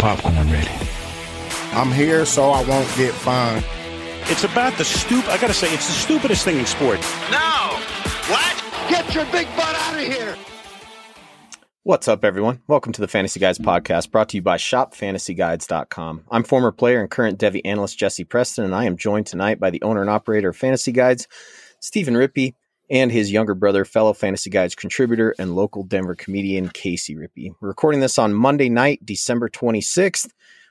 popcorn ready. I'm here so I won't get fined. It's about the stupid. I gotta say, it's the stupidest thing in sports. No! What? Get your big butt out of here! What's up, everyone? Welcome to the Fantasy Guides podcast brought to you by ShopFantasyGuides.com. I'm former player and current Devy analyst Jesse Preston, and I am joined tonight by the owner and operator of Fantasy Guides, Stephen Rippey, and his younger brother, fellow Fantasy Guides contributor and local Denver comedian Casey Rippey. We're recording this on Monday night, December 26th.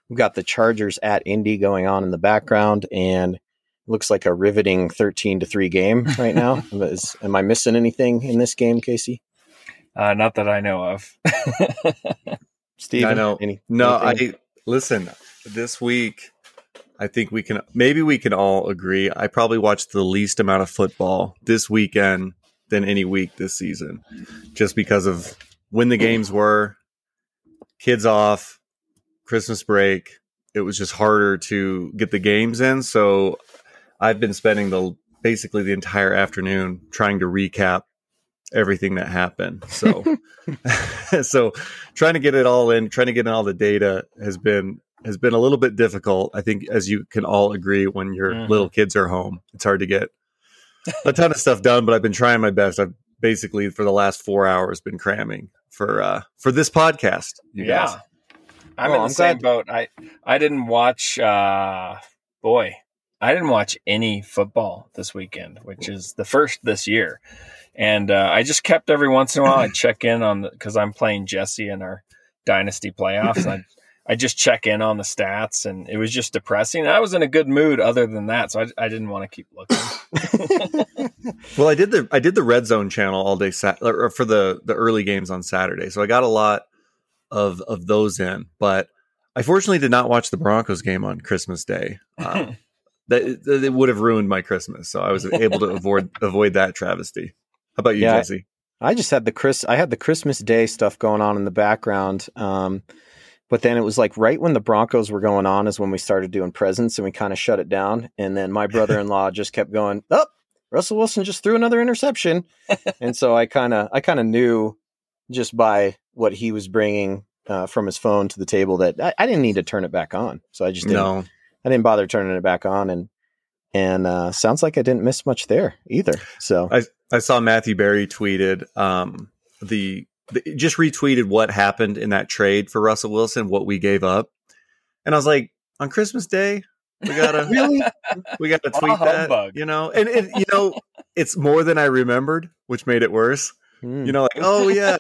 We've got the Chargers at Indy going on in the background, and looks like a riveting 13 to 3 game right now. Is, am I missing anything in this game, Casey? Uh, not that I know of. Steve, I know. Any, no, anything? I listen. This week, I think we can maybe we can all agree. I probably watched the least amount of football this weekend than any week this season, just because of when the games were, kids off, Christmas break. It was just harder to get the games in. So I've been spending the basically the entire afternoon trying to recap everything that happened. So, so trying to get it all in, trying to get in all the data has been has been a little bit difficult. I think, as you can all agree, when your Mhm. little kids are home, it's hard to get a ton of stuff done. But I've been trying my best. I've basically for the last four hours been cramming for uh for this podcast. You yeah. guys. I'm Oh, in the I'm same glad- boat. I I didn't watch uh boy, I didn't watch any football this weekend, which is the first this year. And uh, I just kept every once in a while I check in on the because I'm playing Jesse in our dynasty playoffs. I I just check in on the stats and it was just depressing. I was in a good mood other than that, so I, I didn't want to keep looking. Well, I did the I did the red zone channel all day sat or for the the early games on Saturday, so I got a lot of of those in. But I fortunately did not watch the Broncos game on Christmas Day. Um, that that would have ruined my Christmas, so I was able to avoid avoid that travesty. How about you, Yeah, I- Jesse? I just had the Chris. I had the Christmas Day stuff going on in the background. Um, but then it was like right when the Broncos were going on is when we started doing presents and we kind of shut it down. And then my brother-in-law just kept going, "Oh, Russell Wilson just threw another interception," and so I kind of, I kind of knew just by what he was bringing uh, from his phone to the table that I, I didn't need to turn it back on. So I just didn't. No, I didn't bother turning it back on, and and uh, sounds like I didn't miss much there either. So I I saw Matthew Berry tweeted um, the just retweeted what happened in that trade for Russell Wilson, what we gave up, and I was like, on Christmas Day, we gotta really, we got to Ah, tweet that, humbug. you know, and, and you know, it's more than I remembered, which made it worse. Hmm. You know, like, oh yeah,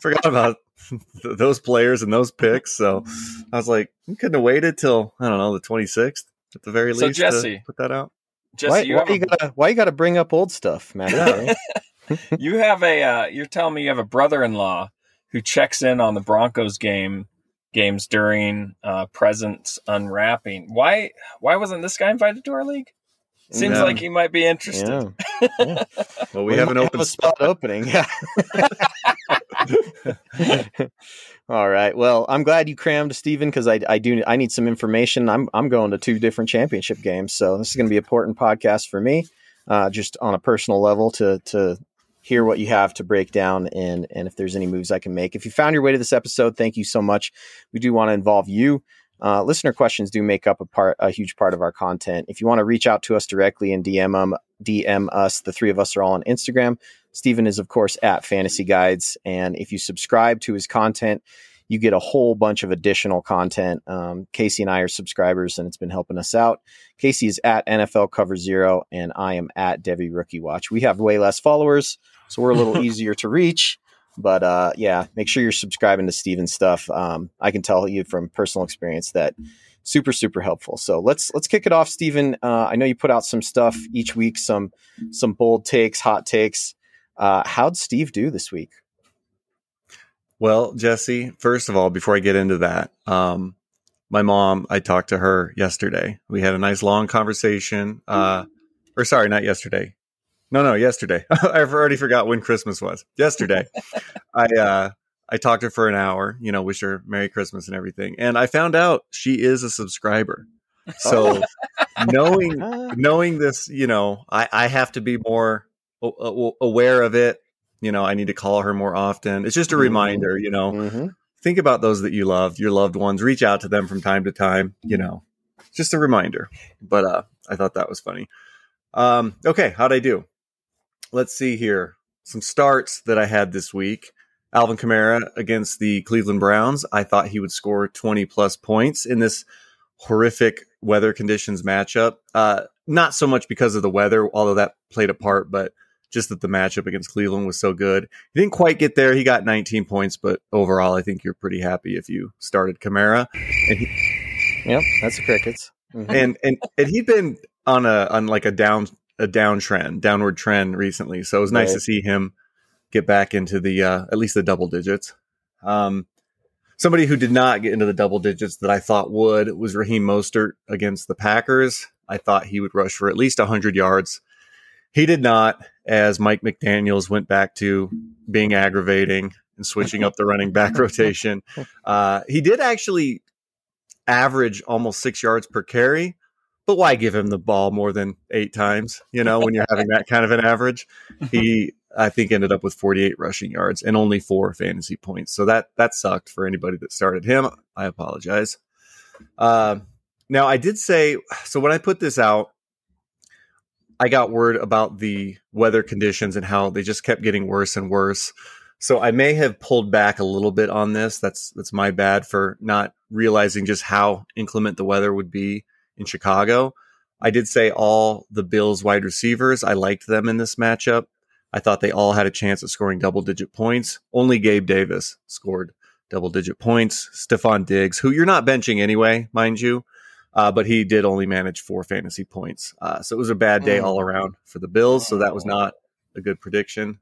forgot about those players and those picks. So I was like, we couldn't have waited till I don't know the 26th at the very So, least Jesse, to put that out. Jesse, why, you, why have a, you gotta why you gotta bring up old stuff, Matt? Yeah. you have a uh, you're telling me you have a brother-in-law who checks in on the Broncos game games during uh, presents unwrapping. Why why wasn't this guy invited to our league? Seems Yeah. like he might be interested. Yeah. Well, we have an might open a spot opening. Yeah. All right. Well, I'm glad you crammed Stephen because I, I do I need some information. I'm I'm going to two different championship games, so this is going to be an important podcast for me, uh, just on a personal level to to hear what you have to break down and and if there's any moves I can make. If you found your way to this episode, thank you so much. We do want to involve you. Uh, listener questions do make up a part, a huge part of our content. If you want to reach out to us directly and DM them, DM us. The three of us are all on Instagram. Stephen is, of course, at Fantasy Guides. And if you subscribe to his content, you get a whole bunch of additional content. Um, Casey and I are subscribers, and it's been helping us out. Casey is at NFL Cover Zero, and I am at Devy Rookie Watch. We have way less followers, so we're a little easier to reach. But uh, yeah, make sure you're subscribing to Steven's stuff. Um, I can tell you from personal experience that super super helpful. So let's let's kick it off, Steven. Uh, I know you put out some stuff each week, some some bold takes, hot takes. Uh, how'd Steve do this week? Well, Jesse, first of all, before I get into that, um, my mom, I talked to her yesterday. We had a nice long conversation. Uh, or sorry, not yesterday. No, no, yesterday. I've already forgot when Christmas was. Yesterday, I uh, I talked to her for an hour. You know, wish her Merry Christmas and everything. And I found out she is a subscriber. So knowing Uh, knowing this, you know, I, I have to be more aware of it. You know, I need to call her more often. It's just a Mhm. reminder, you know, mhm. think about those that you love, your loved ones. Reach out to them from time to time. You know, just a reminder. But uh, I thought that was funny. Um, okay, how'd I do? Let's see here. Some starts that I had this week. Alvin Kamara against the Cleveland Browns. I thought he would score 20 plus points in this horrific weather conditions matchup. Uh, not so much because of the weather, although that played a part, but just that the matchup against Cleveland was so good. He didn't quite get there. He got 19 points, but overall, I think you're pretty happy if you started Kamara. And he, Yep, that's the crickets. Mhm. and and and he'd been on a on like a down a downtrend, downward trend recently. So it was nice Right. to see him get back into the uh, at least the double digits. Um, somebody who did not get into the double digits that I thought would was Raheem Mostert against the Packers. I thought he would rush for at least 100 yards. He did not, as Mike McDaniels went back to being aggravating and switching up the running back rotation. Uh, he did actually average almost six yards per carry, but why give him the ball more than eight times? You know, when you're having that kind of an average, he I think ended up with 48 rushing yards and only four fantasy points. So that that sucked for anybody that started him. I apologize. Um, now I did say so when I put this out. I got word about the weather conditions and how they just kept getting worse and worse. So I may have pulled back a little bit on this. That's that's my bad for not realizing just how inclement the weather would be in Chicago. I did say all the Bills wide receivers, I liked them in this matchup. I thought they all had a chance at scoring double digit points. Only Gabe Davis scored double digit points. Stefon Diggs, who you're not benching anyway, mind you, uh, but he did only manage four fantasy points. Uh, so it was a bad day Mm. all around for the Bills. So that was not a good prediction.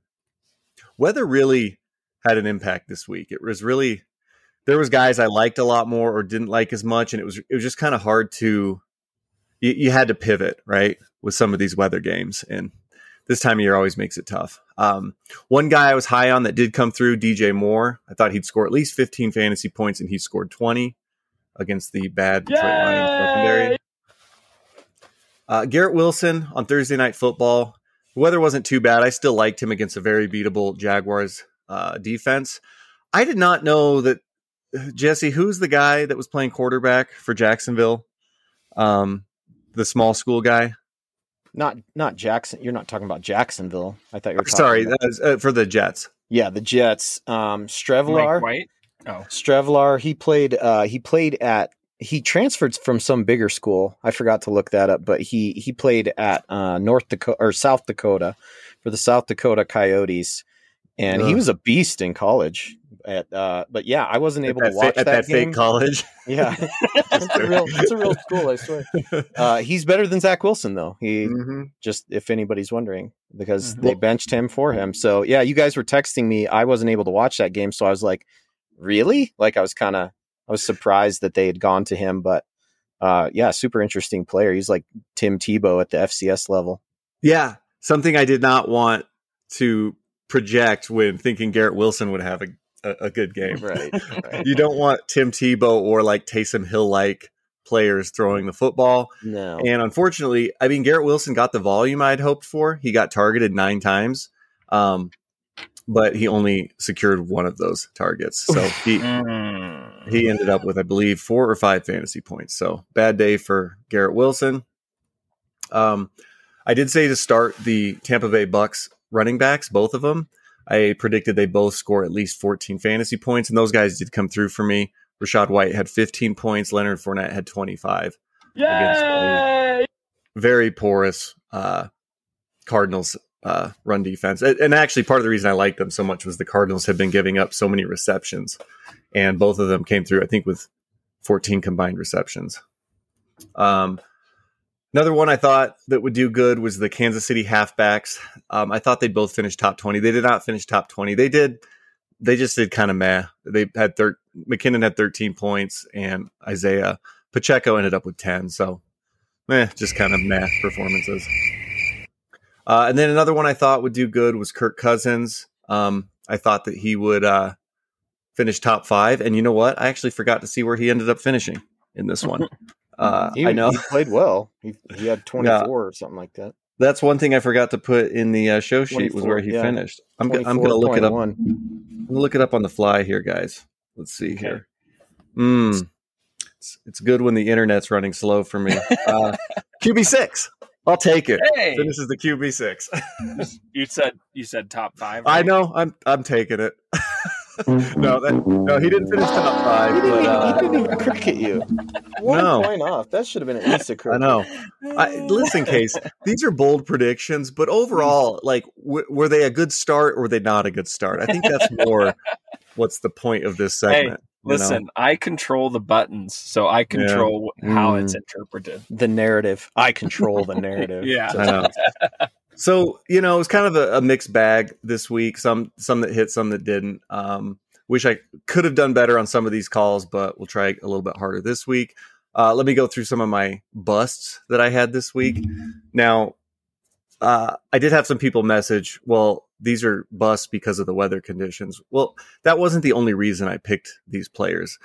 Weather really had an impact this week. It was really there was guys I liked a lot more or didn't like as much, and it was it was just kind of hard to you, you had to pivot right with some of these weather games, and this time of year always makes it tough. Um, one guy I was high on that did come through, DJ Moore. I thought he'd score at least 15 fantasy points, and he scored 20 against the bad Detroit Lions secondary. Uh, Garrett Wilson on Thursday Night Football. The weather wasn't too bad. I still liked him against a very beatable Jaguars uh, defense. I did not know that Jesse, who's the guy that was playing quarterback for Jacksonville? Um, the small school guy. Not not Jackson. You're not talking about Jacksonville. I thought you were talking Sorry, about- was, uh, for the Jets. yeah, the Jets. Um, Mike Streveler. White. Oh, Streveler. He played. Uh, he played at. He transferred from some bigger school. I forgot to look that up, but he he played at uh, North Dakota or South Dakota for the South Dakota Coyotes, and he was a beast in college. At uh, but yeah, I wasn't able to watch fa- at that, that game. fake college. Yeah, it's a real it's a real school. I swear. Uh, he's better than Zach Wilson though. He Mhm. just if anybody's wondering because Mhm. they benched him for him. So yeah, you guys were texting me. I wasn't able to watch that game, so I was like, really? Like I was kind of I was surprised that they had gone to him, but uh, yeah, super interesting player. He's like Tim Tebow at the FCS level. Yeah, something I did not want to project when thinking Garrett Wilson would have a, a, a good game. Right. right. You don't want Tim Tebow or like Taysom Hill like players throwing the football. No. And unfortunately, I mean, Garrett Wilson got the volume I'd hoped for. He got targeted nine times, um, but he only secured one of those targets. So he Mm. he ended up with, I believe, four or five fantasy points. So bad day for Garrett Wilson. Um, I did say to start the Tampa Bay Bucks running backs, both of them. I predicted they both score at least 14 fantasy points, and those guys did come through for me. Rachaad White had 15 points. Leonard Fournette had 25 against a very porous uh, Cardinals uh, run defense. And and actually, part of the reason I liked them so much was the Cardinals had been giving up so many receptions, and both of them came through. I think with 14 combined receptions. Um, another one I thought that would do good was the Kansas City halfbacks. Um, I thought they'd both finish top 20. They did not finish top 20. They did. They just did kind of meh. They had thir- McKinnon had 13 points, and Isaiah Pacheco ended up with 10. So, meh, just kind of meh performances. Uh, and then another one I thought would do good was Kirk Cousins. Um, I thought that he would uh, finish top five, and you know what? I actually forgot to see where he ended up finishing in this one. Uh, he, I know he played well. He, he had 24 or something like that. that's one thing I forgot to put in the uh, show sheet was where he yeah. finished. I'm, go- I'm going to look it up. I'm going to look it up on the fly here, guys. Let's see Okay. here. Mm, it's, it's good when the internet's running slow for me. Uh, QB6. I'll take it. Hey, Finishes the QB6. you said you said top five. I know. I'm I'm taking it. no, that, no, he didn't finish top five, He didn't, but even, uh, he didn't even cricket you. One No. point off. That should have been an instant I cricket. know. I, listen, Case. These are bold predictions, but overall, like, w- were they a good start or were they not a good start? I think that's more what's the point of this Hey, segment. you know? Listen, I control the buttons, so I control how it's Mm. interpreted. The narrative. I control the narrative. Yeah. So you know, it was kind of a, a mixed bag this week. Some some that hit, some that didn't. Um, wish I could have done better on some of these calls, but we'll try a little bit harder this week. Uh, let me go through some of my busts that I had this week. Now, uh, I did have some people message, well, these are busts because of the weather conditions. Well, that wasn't the only reason I picked these players.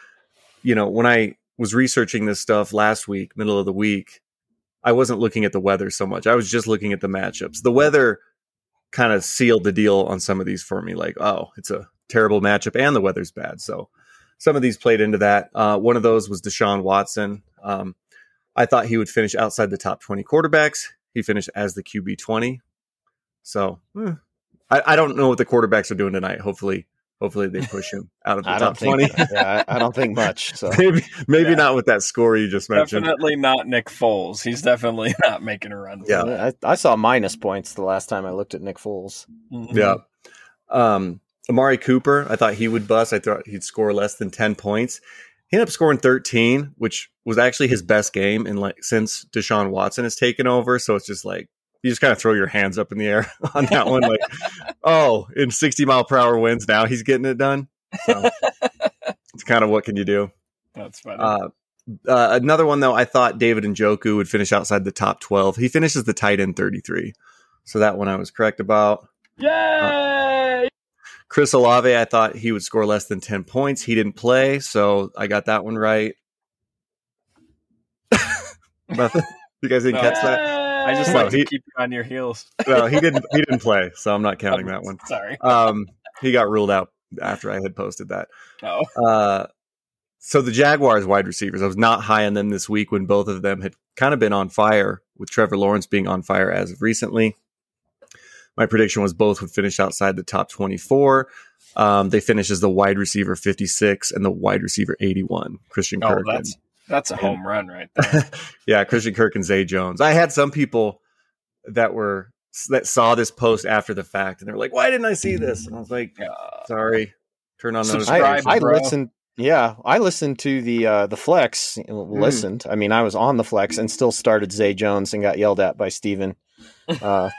You know, when I was researching this stuff last week, middle of the week, I wasn't looking at the weather so much. I was just looking at the matchups. The weather kind of sealed the deal on some of these for me. Like, oh, it's a terrible matchup and the weather's bad. So some of these played into that. Uh, one of those was Deshaun Watson. Um, I thought he would finish outside the top 20 quarterbacks. He finished as the QB 20. So eh, I, I don't know what the quarterbacks are doing tonight. Hopefully, hopefully they push him out of the I top 20. think. yeah, I I don't think much. So maybe maybe Yeah. not with that score you just mentioned. Definitely not Nick Foles. He's definitely not making a run. Yeah. I, I saw minus points the last time I looked at Nick Foles. Mhm. Yeah. Um, Amari Cooper, I thought he would bust. I thought he'd score less than 10 points. He ended up scoring 13, which was actually his best game in like since Deshaun Watson has taken over. So it's just like you just kind of throw your hands up in the air on that one. Like, oh, in 60 mile per hour winds, now he's getting it done. So it's kind of what can you do? That's funny. Uh, uh, another one though, I thought David Njoku would finish outside the top 12. He finishes the tight end 33. So that one I was correct about. Yay! Chris Olave, I thought he would score less than 10 points. He didn't play, so I got that one right. You guys didn't No. catch that? I just No, like he- to keep you on your heels. No, he didn't he didn't play, so I'm not counting that one. Sorry. Um he got ruled out after I had posted that. Oh, Uh so the Jaguars wide receivers, I was not high on them this week when both of them had kind of been on fire, with Trevor Lawrence being on fire as of recently. My prediction was both would finish outside the top 24. Um, they finished as the wide receiver 56 and the wide receiver 81, Christian oh, Kirk. that's that's a Yeah. home run right there. yeah, Christian Kirk and Zay Jones. I had some people that were that saw this post after the fact and they were like, "Why didn't I see this?" And I was like, Uh, "Sorry, turn on Subscribe. I, I bro. listened. Yeah, I listened to the uh, the flex. Listened. I mean, I was on the flex and still started Zay Jones and got yelled at by Steven uh,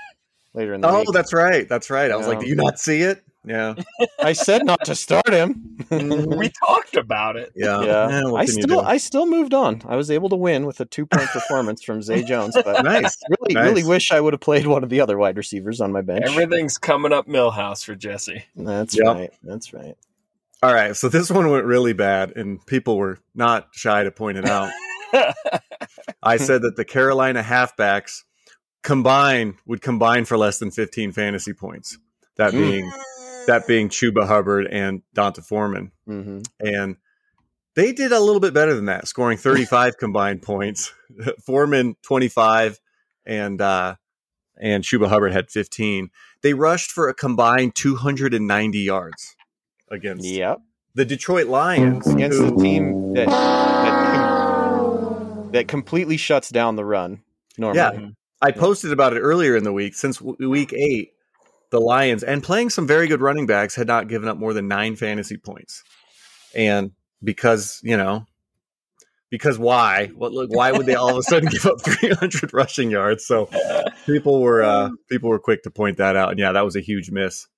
later in the Oh, week. that's right. That's right. I was like, Yeah. "Do you not see it?" Yeah, I said not to start him. we talked about it. yeah. yeah, I still? I still moved on. I was able to win with a two point performance from Zay Jones, but nice. really Nice. really wish I would have played one of the other wide receivers on my bench. Everything's coming up Milhouse for Jesse. That's Yep. right. That's right. All right, so this one went really bad, and people were not shy to point it out. I said that the Carolina halfbacks combine would combine for less than 15 fantasy points. That Mm. being that being Chuba Hubbard and D'Onta Foreman. hmm And they did a little bit better than that, scoring 35 combined points. Foreman 25 and uh and Chuba Hubbard had 15. They rushed for a combined 290 yards against Yep. the Detroit Lions Against who- the team that that, com- that completely shuts down the run. Normally. Yeah. I posted about it earlier in the week. Since w- week eight, the Lions and playing some very good running backs had not given up more than nine fantasy points. And because, you know, because why? What look why would they all of a sudden give up 300 rushing yards? So people were uh people were quick to point that out. And yeah, that was a huge miss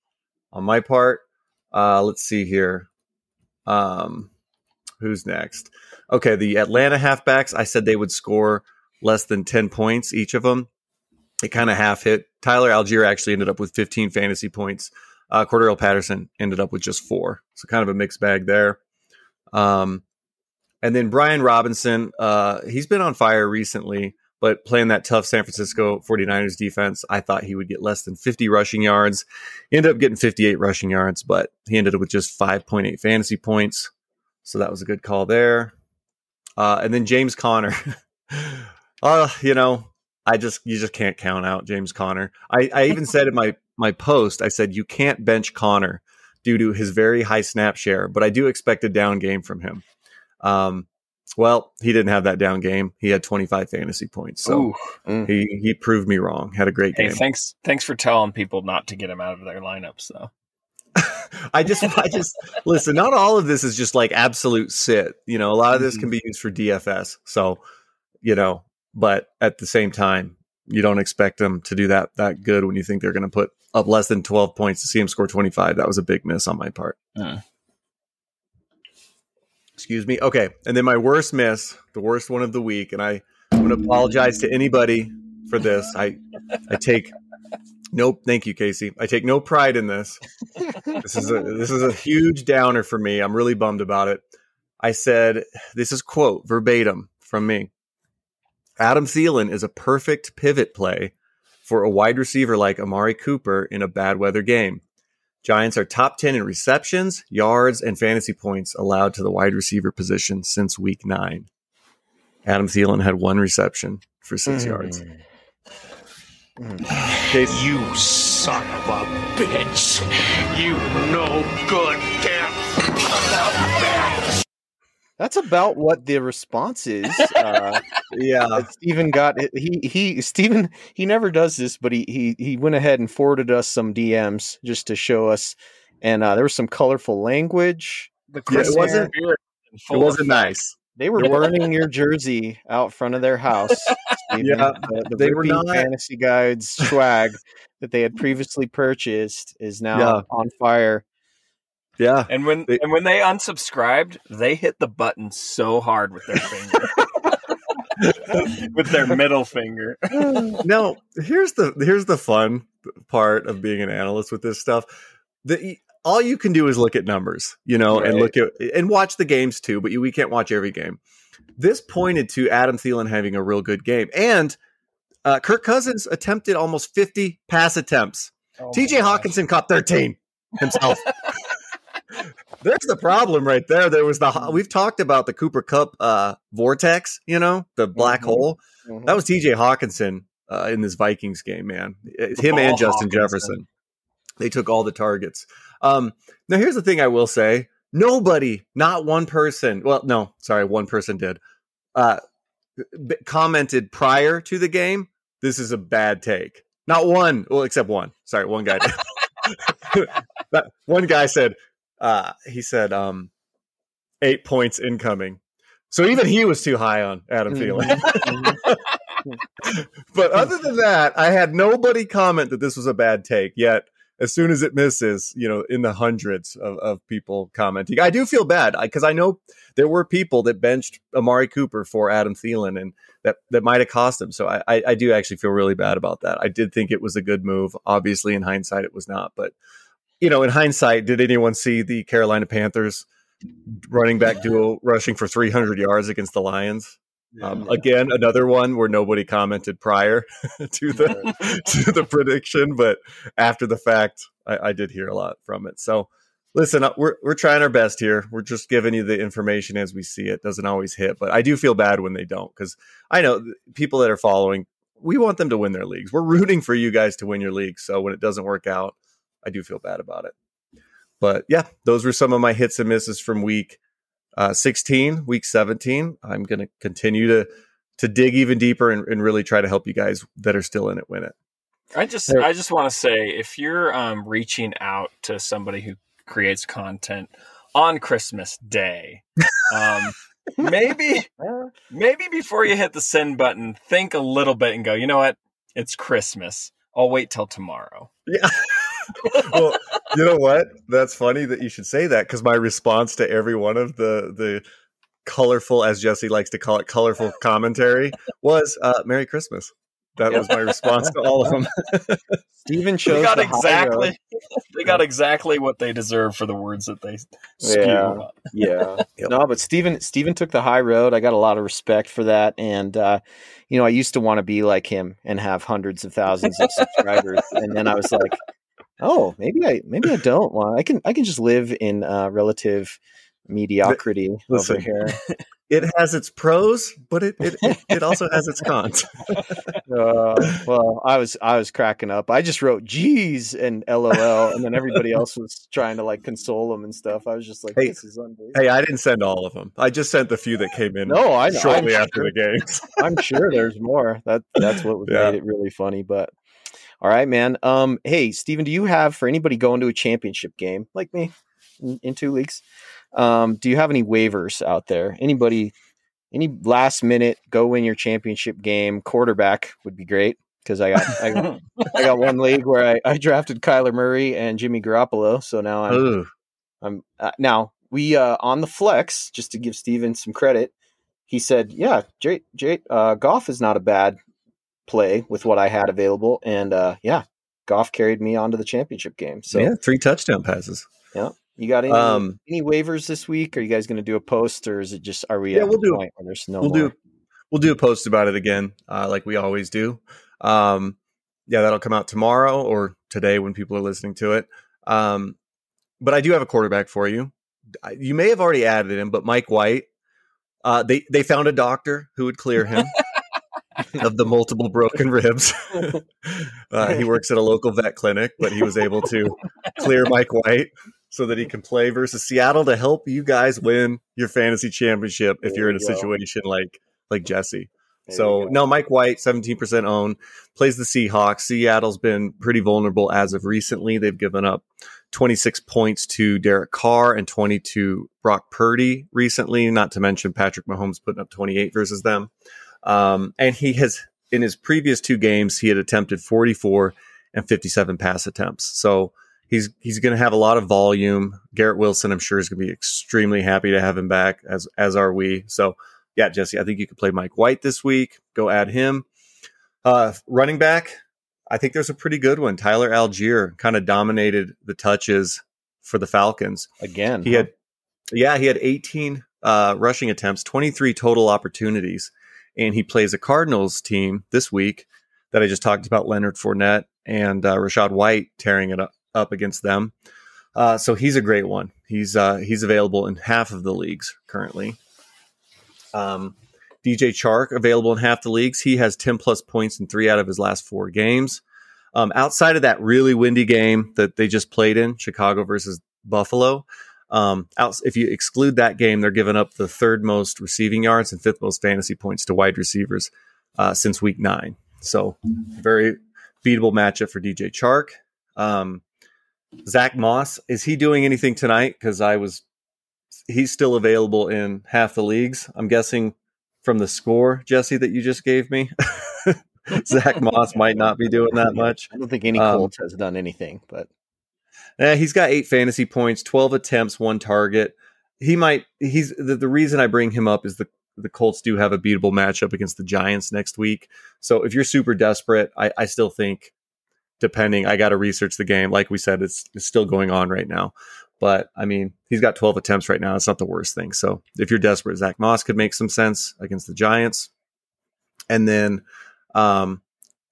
on my part. Uh let's see here. Um who's next? Okay, the Atlanta halfbacks, I said they would score less than 10 points each of them. It kind of half hit. Tyler Allgeier actually ended up with 15 fantasy points. Uh, Cordarrelle Patterson ended up with just four. So kind of a mixed bag there. Um, and then Brian Robinson, uh, he's been on fire recently, but playing that tough San Francisco 49ers defense, I thought he would get less than 50 rushing yards. He ended up getting 58 rushing yards, but he ended up with just 5.8 fantasy points. So that was a good call there. Uh, and then James Conner. uh, you know, I just you just can't count out James Conner. I, I even said in my my post, I said you can't bench Conner due to his very high snap share, but I do expect a down game from him. Um, well, he didn't have that down game. He had 25 fantasy points, so. Mm. he he proved me wrong. Had a great Hey, game. thanks thanks for telling people not to get him out of their lineups though. I just, I just listen. Not all of this is just like absolute sit. You know, a lot of this Mhm. can be used for DFS. So, you know, but at the same time, you don't expect them to do that that good when you think they're going to put up less than twelve points to see him score twenty five. That was a big miss on my part. Mm. Excuse me. Okay, and then my worst miss, the worst one of the week, and I, I'm going to apologize to anybody for this. I, I take. Nope, thank you, Casey. I take no pride in this this is a this is a huge downer for me. I'm really bummed about it. I said this is quote verbatim from me. Adam Thielen is a perfect pivot play for a wide receiver like Amari Cooper in a bad weather game. Giants are top 10 in receptions, yards, and fantasy points allowed to the wide receiver position since week 9. Adam Thielen had one reception for 6 mm. yards. Mm. Casey, You son of a bitch. You no good damn That's about what the response is. Uh, yeah. that Steven got he he Stephen he never does this, but he he he went ahead and forwarded us some DMs just to show us, and uh, there was some colorful language. The Yeah, it wasn't- It wasn't nice. They were burning your jersey out front of their house. Steven. Yeah, the, the they were Rippey not- fantasy guides swag that they had previously purchased is now Yeah. on fire. Yeah. And when They- and when they unsubscribed, they hit the button so hard with their finger. with their middle finger. now, here's the here's the fun part of being an analyst with this stuff. The all you can do is look at numbers, you know, and look at and watch the games too. But you, we can't watch every game. This pointed to Adam Thielen having a real good game, and uh, Kirk Cousins attempted almost 50 pass attempts. Oh TJ Hockenson caught 13 himself. There's the problem right there. There was the we've talked about the Cooper Kupp uh, vortex, you know, the black Mhm. hole. Mhm. That was TJ Hockenson uh, in this Vikings game, man. It's Him ball and Justin Hockenson. Jefferson. They took all the targets. Um, now, here's the thing I will say nobody, not one person, well, no, sorry, one person did, uh, b- commented prior to the game, this is a bad take. Not one, well, except one. Sorry, one guy did. One guy said, uh, he said, um, eight points incoming. So even he was too high on Adam Thielen. Mhm. but other than that, I had nobody comment that this was a bad take. Yet, as soon as it misses, you know, in the hundreds of, of people commenting, I do feel bad because I know there were people that benched Amari Cooper for Adam Thielen, and that that might have cost him. So I, I, I do actually feel really bad about that. I did think it was a good move. Obviously, in hindsight, it was not. But you know, in hindsight, did anyone see the Carolina Panthers running back duo rushing for 300 yards against the Lions? Um, Again, another one where nobody commented prior to the to the prediction, but after the fact, I, I did hear a lot from it. So, listen, uh, we're we're trying our best here. We're just giving you the information as we see it. Doesn't always hit, but I do feel bad when they don't because I know people that are following. We want them to win their leagues. We're rooting for you guys to win your leagues. So when it doesn't work out, I do feel bad about it. But yeah, those were some of my hits and misses from week uh, 16, week 17. I'm going to continue to to dig even deeper and, and really try to help you guys that are still in it win it. I just There- I just want to say if you're um, reaching out to somebody who creates content on Christmas Day, um, maybe maybe before you hit the send button, think a little bit and go, you know what? It's Christmas. I'll wait till tomorrow. Yeah. well, you know what? That's funny that you should say that because my response to every one of the the colorful, as Jesse likes to call it, colorful commentary was uh, "Merry Christmas." That was my response to all of them. Steven They chose got the exactly they got exactly what they deserve for the words that they. Yeah. Yeah. Yep. No, but Steven Steven took the high road. I got a lot of respect for that. And uh, you know, I used to want to be like him and have hundreds of thousands of subscribers. And then I was like, oh, maybe I maybe I don't want I can I can just live in uh, relative mediocrity Listen. over here. It has its pros, but it it, it, it also has its cons. Uh, well, I was I was cracking up. I just wrote "geez" and LOL, and then everybody else was trying to like console them and stuff. I was just like, Hey, "This is unbelievable." hey, I didn't send all of them. I just sent the few that came in No, I know. shortly I'm after sure. the games. I'm sure there's more. That that's what Yeah. made it really funny. But all right, man. Um, hey, Steven, do you have for anybody going to a championship game like me in, in two weeks? Um, do you have any waivers out there? Anybody, any last minute go win your championship game quarterback would be great because I got I got I got one league where I, I drafted Kyler Murray and Jimmy Garoppolo, so now I'm Ooh. I'm uh, now we uh, on the flex just to give Steven some credit. He said, "Yeah, Jay, Jay, uh, Goff is not a bad play with what I had available, and uh, yeah, Goff carried me onto the championship game. So yeah, three touchdown passes. Yeah. You got any Um, any waivers this week? Are you guys going to do a post, or is it just are we? Yeah, at we'll the do- there's no we'll more? do we'll do a post about it again, uh, like we always do. Um, yeah, that'll come out tomorrow or today when people are listening to it. Um, but I do have a quarterback for you. You may have already added him, but Mike White. Uh, they they found a doctor who would clear him of the multiple broken ribs. uh, he works at a local vet clinic, but he was able to clear Mike White so that he can play versus Seattle to help you guys win your fantasy championship if There you're in a go. situation like like Jesse. There So you go. no, Mike White, 17% own, plays the Seahawks. Seattle's been pretty vulnerable as of recently. They've given up 26 points to Derek Carr and 22 to Brock Purdy recently, not to mention Patrick Mahomes putting up 28 versus them. Um, and he has, in his previous two games, he had attempted 44 and 57 pass attempts. So he's he's going to have a lot of volume. Garrett Wilson, I'm sure, is going to be extremely happy to have him back, as as are we. So yeah, Jesse, I think you could play Mike White this week. Go add him. Uh, running back, I think there's a pretty good one. Tyler Allgeier kind of dominated the touches for the Falcons. again. He huh? had, yeah, he had 18 uh, rushing attempts, 23 total opportunities, and he plays a Cardinals team this week that I just talked about. Leonard Fournette and uh, Rachaad White tearing it up, against them. Uh, so he's a great one. He's uh, he's available in half of the leagues currently. Um, DJ Chark available in half the leagues. He has 10 plus points in three out of his last four games. Um, outside of that really windy game that they just played in, Chicago versus Buffalo, um, out, if you exclude that game, they're giving up the third most receiving yards and fifth most fantasy points to wide receivers uh, since week nine. So, very beatable matchup for DJ Chark. Um, Zack Moss, is he doing anything tonight? Because I was, he's still available in half the leagues. I'm guessing from the score, Jesse, that you just gave me. Zack Moss might not be doing that much. I don't think any um, Colts has done anything, but Eh, he's got eight fantasy points, 12 attempts, one target. He might, he's the, the reason I bring him up is the, the Colts do have a beatable matchup against the Giants next week. So if you're super desperate, I, I still think, depending, I got to research the game. Like we said, it's, it's still going on right now. But I mean, he's got 12 attempts right now. It's not the worst thing. So if you're desperate, Zack Moss could make some sense against the Giants. And then um,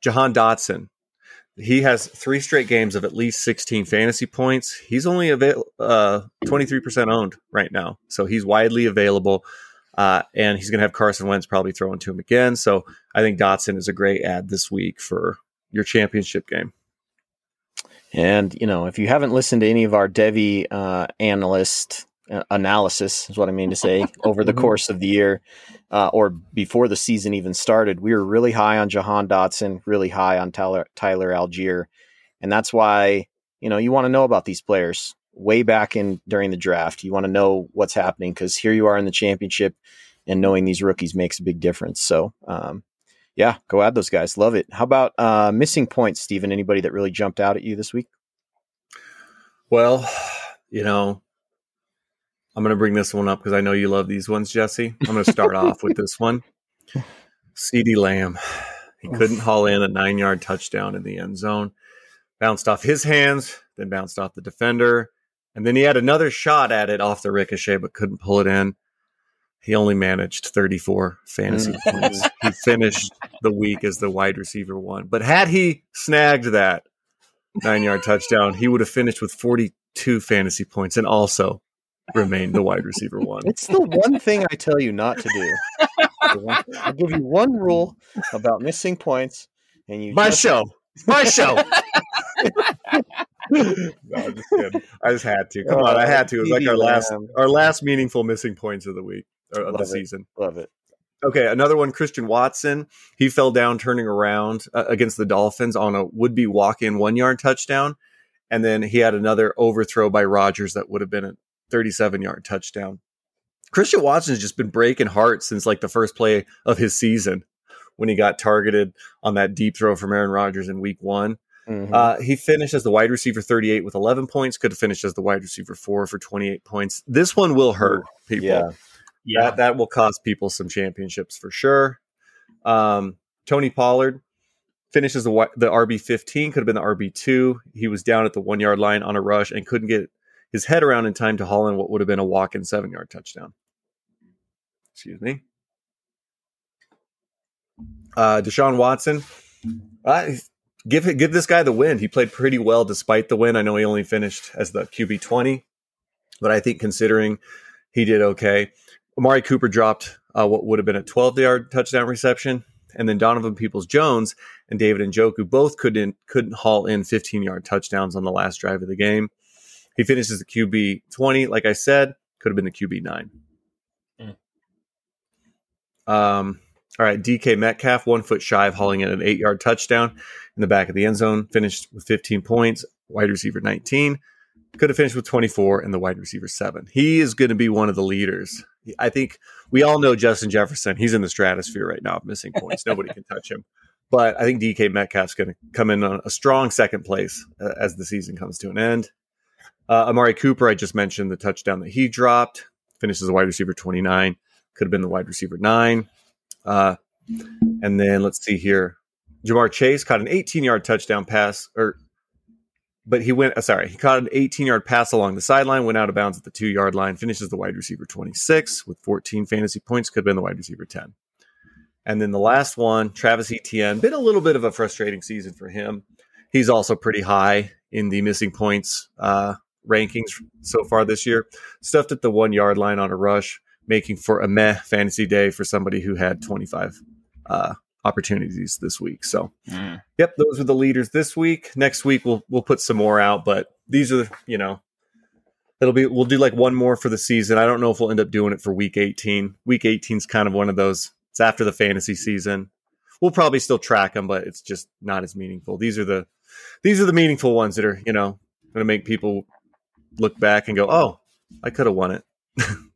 Jahan Dotson, he has three straight games of at least 16 fantasy points. He's only avail- uh, 23% owned right now. So he's widely available. Uh, and he's going to have Carson Wentz probably throwing to him again. So I think Dotson is a great ad this week for your championship game. And you know, if you haven't listened to any of our Devy uh, analyst analysis, is what I mean to say, over the Mhm. course of the year uh, or before the season even started, we were really high on Jahan Dotson, really high on Tyler Tyler Allgeier, and that's why you know you want to know about these players way back in during the draft. You want to know what's happening because here you are in the championship, and knowing these rookies makes a big difference. So. Um, yeah, go add those guys. Love it. How about uh, missing points, Stephen? Anybody that really jumped out at you this week? Well, you know, I'm going to bring this one up because I know you love these ones, Jesse. I'm going to start off with this one. CeeDee Lamb. He couldn't haul in a nine yard touchdown in the end zone. Bounced off his hands, then bounced off the defender. And then he had another shot at it off the ricochet, but couldn't pull it in. He only managed 34 fantasy Mm. points. He finished the week as the wide receiver one. But had he snagged that nine yard touchdown, he would have finished with 42 fantasy points and also remain the wide receiver one. It's the one thing I tell you not to do. I give you one rule about missing points, and you My just- show. My show. no, I'm just kidding. I just had to. Come on, I had to. It was like our last Lamb. our last meaningful missing points of the week or of the Love it. season. Love it. Okay, another one, Christian Watson. He fell down turning around uh, against the Dolphins on a would be walk in one yard touchdown. And then he had another overthrow by Rodgers that would have been a 37 yard touchdown. Christian Watson has just been breaking hearts since like the first play of his season when he got targeted on that deep throw from Aaron Rodgers in week one. Mhm. Uh, he finished as the wide receiver 38 with 11 points, could have finished as the wide receiver four for 28 points. This one will hurt people yeah. Yeah. that that will cost people some championships for sure. Um, Tony Pollard finishes the the RB fifteen, could have been the RB two. He was down at the one yard line on a rush and couldn't get his head around in time to haul in what would have been a walk in seven yard touchdown. Excuse me. Uh, Deshaun Watson, give give this guy the win. He played pretty well despite the win. I know he only finished as the QB twenty, but I think considering he did okay. Amari Cooper dropped uh, what would have been a 12 yard touchdown reception. And then Donovan Peoples Jones and David Njoku both couldn't couldn't haul in 15 yard touchdowns on the last drive of the game. He finishes the QB 20, like I said, could have been the QB 9. Mm. Um, all right, DK Metcalf, one foot shy of hauling in an eight yard touchdown in the back of the end zone, finished with 15 points, wide receiver 19 could have finished with 24 and the wide receiver seven. He is going to be one of the leaders. I think we all know Justin Jefferson. He's in the stratosphere right now of missing points. Nobody can touch him. But I think DK Metcalf's going to come in on a strong second place uh, as the season comes to an end. Uh, Amari Cooper, I just mentioned the touchdown that he dropped, finishes a wide receiver 29, could have been the wide receiver nine. Uh, and then let's see here. Ja'Marr Chase caught an 18 yard touchdown pass, or but he went, uh, sorry, he caught an 18 yard pass along the sideline, went out of bounds at the two yard line, finishes the wide receiver 26 with 14 fantasy points, could have been the wide receiver 10. And then the last one, Travis Etienne, been a little bit of a frustrating season for him. He's also pretty high in the missing points uh, rankings so far this year. Stuffed at the one yard line on a rush, making for a meh fantasy day for somebody who had 25 uh, opportunities this week. So, Mm. Yep, those are the leaders this week. Next week we'll we'll put some more out, but these are you know it'll be we'll do like one more for the season. I don't know if we'll end up doing it for week 18. Week 18 is kind of one of those. It's after the fantasy season. We'll probably still track them, but it's just not as meaningful. These are the these are the meaningful ones that are you know going to make people look back and go, "Oh, I could have won it."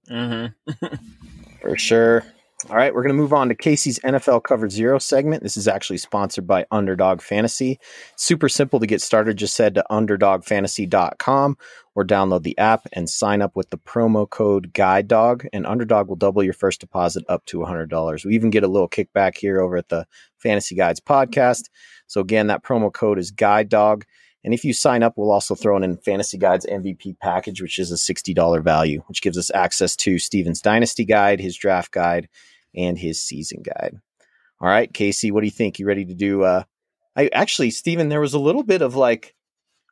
Mm-hmm. For sure. All right, we're going to move on to Casey's NFL Cover Zero segment. This is actually sponsored by Underdog Fantasy. Super simple to get started. Just head to underdogfantasy.com or download the app and sign up with the promo code Guide Dog, and Underdog will double your first deposit up to $100. We even get a little kickback here over at the Fantasy Guides podcast. So, again, that promo code is Guide Dog. And if you sign up, we'll also throw in Fantasy Guide's MVP package, which is a $60 value, which gives us access to Steven's Dynasty Guide, his draft guide, and his season guide. All right, Casey, what do you think? You ready to do uh I actually, Steven, there was a little bit of like,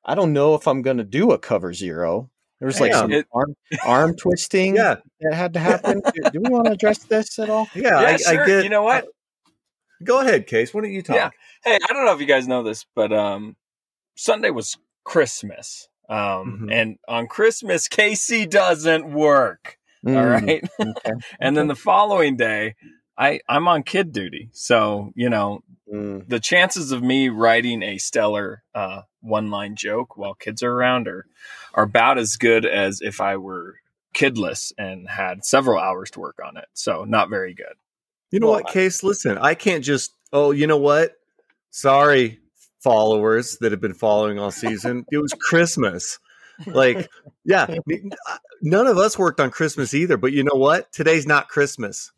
I don't know if I'm gonna do a cover zero. There was like Yeah. some It- arm, arm twisting Yeah, that had to happen. do, do we want to address this at all? yeah. Yeah, I, sure. I get. You know what? Go ahead, Case. Why don't you talk? Yeah. Hey, I don't know if you guys know this, but um, Sunday was Christmas. Um, Mhm. and on Christmas, Casey doesn't work. All Mm, right. okay. and then the following day, I I'm on kid duty, so you know Mm, the chances of me writing a stellar uh, one line joke while kids are around are are about as good as if I were kidless and had several hours to work on it. So not very good. You know Well, what, Case? Listen, I can't just. Oh, you know what? Sorry, followers that have been following all season. It was Christmas. Like, yeah, uh, none of us worked on Christmas either. But you know what? Today's not Christmas,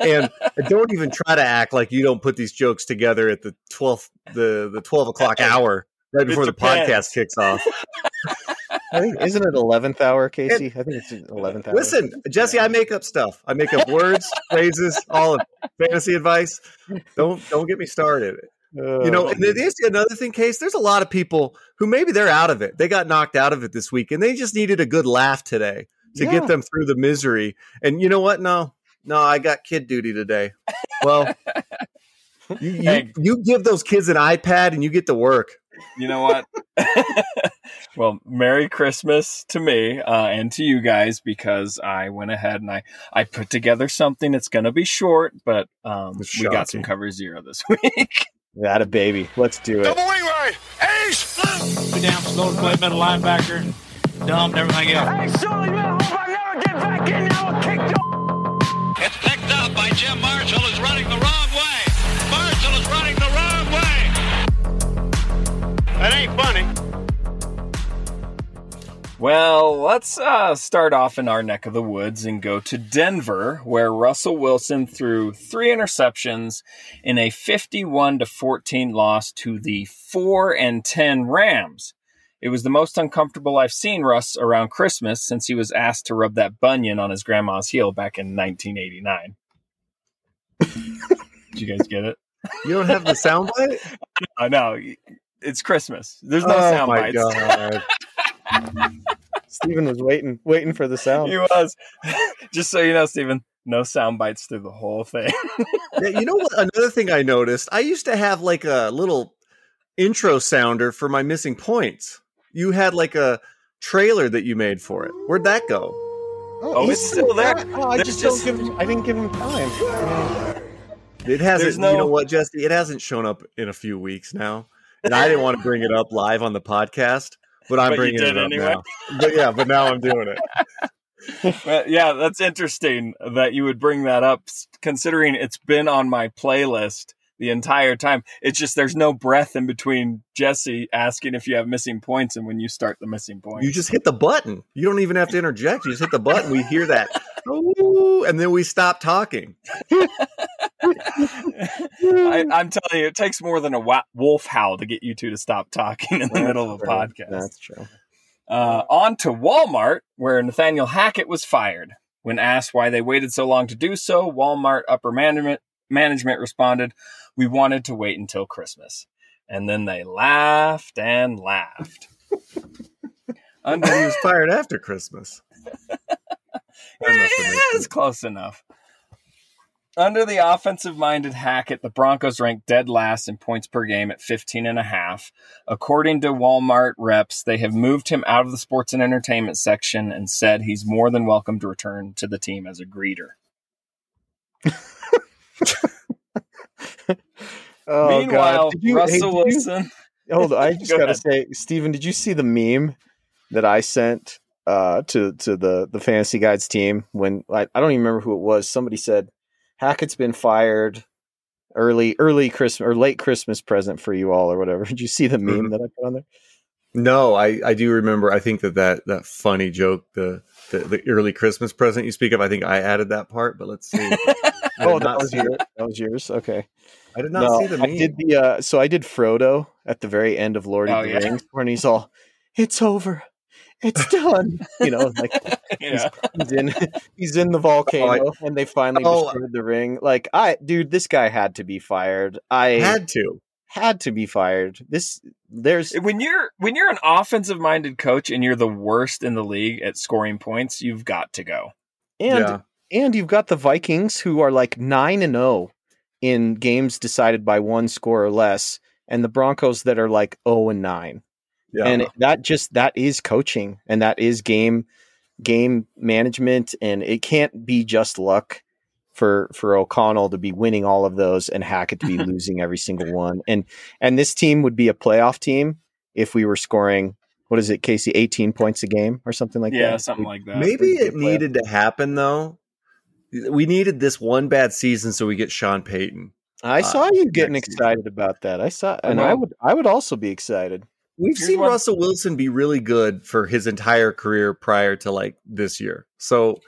and don't even try to act like you don't put these jokes together at the twelfth, the the twelve o'clock hour right before the podcast kicks off. I think isn't it eleventh hour, Casey? I think it's eleventh hour. Listen, Jesse, I make up stuff. I make up words, phrases, all of fantasy advice. Don't don't get me started. You know, and it is another thing, Case. There's a lot of people who maybe they're out of it. They got knocked out of it this week, and they just needed a good laugh today. to Yeah. get them through the misery. And you know what? No, no, I got kid duty today. Well, you, you, you give those kids an iPad and you get to work. You know what? well, Merry Christmas to me uh, and to you guys because I went ahead and I, I put together something that's going to be short, but um, we got some cover zero this week. That a baby. Let's do it. wing right. Ace. Be down slow to play middle linebacker, dumped everything else. Hey, Sully, man, I hope I never get back in there. I will kick your It's picked up by Jim Marshall, who's running the wrong way. Marshall is running the wrong way. That ain't funny. Well, let's uh, start off in our neck of the woods and go to Denver, where Russell Wilson threw three interceptions in a 51 to 14 loss to the 4 and 10 Rams. It was the most uncomfortable I've seen Russ around Christmas since he was asked to rub that bunion on his grandma's heel back in 1989. Did you guys get it? You don't have the sound bite? Know. It's Christmas. There's no oh sound my bites. god! Steven was waiting, waiting for the sound. He was. Just so you know, Stephen, no sound bites through the whole thing. Yeah, you know what? Another thing I noticed, I used to have like a little intro sounder for my missing points. You had like a trailer that you made for it. Where'd that go? Oh, oh he's it's still there. Oh, I There's just, just- don't give him. I didn't give him time. It hasn't. No- You know what, Jesse? It hasn't shown up in a few weeks now, and I didn't want to bring it up live on the podcast, but I'm But bringing it up anyway. now. But yeah, but now I'm doing it. But yeah, that's interesting that you would bring that up, considering it's been on my playlist the entire time. It's just there's no breath in between Jesse asking if you have missing points and when you start the missing points. You just hit the button. You don't even have to interject. You just hit the button. We hear that, "Ooh," and then we stop talking. I, I'm telling you, it takes more than a wolf howl to get you two to stop talking in the middle of a podcast. That's true. Uh, on to Walmart, where Nathaniel Hackett was fired. When asked why they waited so long to do so, Walmart upper management management responded, "We wanted to wait until Christmas." And then they laughed and laughed. Under And he was fired after Christmas. That must have made it's close enough. Under the offensive minded Hackett, the Broncos ranked dead last in points per game at 15 and a half. According to Walmart reps, they have moved him out of the sports and entertainment section and said he's more than welcome to return to the team as a greeter. Oh, Meanwhile, you- hey, Russell you- Wilson. Hold on, I just Go gotta ahead. say, Steven, did you see the meme that I sent uh, to to the the fantasy guides team when I, I don't even remember who it was. Somebody said Hackett's been fired. Early early Christmas or late Christmas present for you all or whatever. Did you see the meme Mhm. that I put on there? No, I, I do remember. I think that that, that funny joke, the, the the early Christmas present you speak of, I think I added that part. But let's see. Oh, that not was see yours. it. That was yours. Okay. I did not no, see the I meme. did the uh, so I did Frodo at the very end of Lord Oh, of the yeah. Rings when he's all, "It's over, it's done." you know, like yeah. he's in he's in the volcano and they finally Oh. destroyed the ring. Like I, dude, this guy had to be fired. I had to. had to be fired. This there's eh, When you're when you're an offensive minded coach and you're the worst in the league at scoring points, you've got to go. and yeah. and you've got the Vikings who are like nine and zero in games decided by one score or less, and the Broncos that are like zero and nine. Yeah. and that just that is coaching and that is game game management and it can't be just luck for for O'Connell to be winning all of those and Hackett to be losing every single one and and this team would be a playoff team if we were scoring what is it Casey 18 points a game or something like yeah, that Yeah, something like that. Maybe it needed to happen though. We needed this one bad season so we get Sean Payton. I uh, saw you getting next season. excited about that I saw and I Well- would I would also be excited We've Here's seen one- Russell Wilson be really good for his entire career prior to like this year. So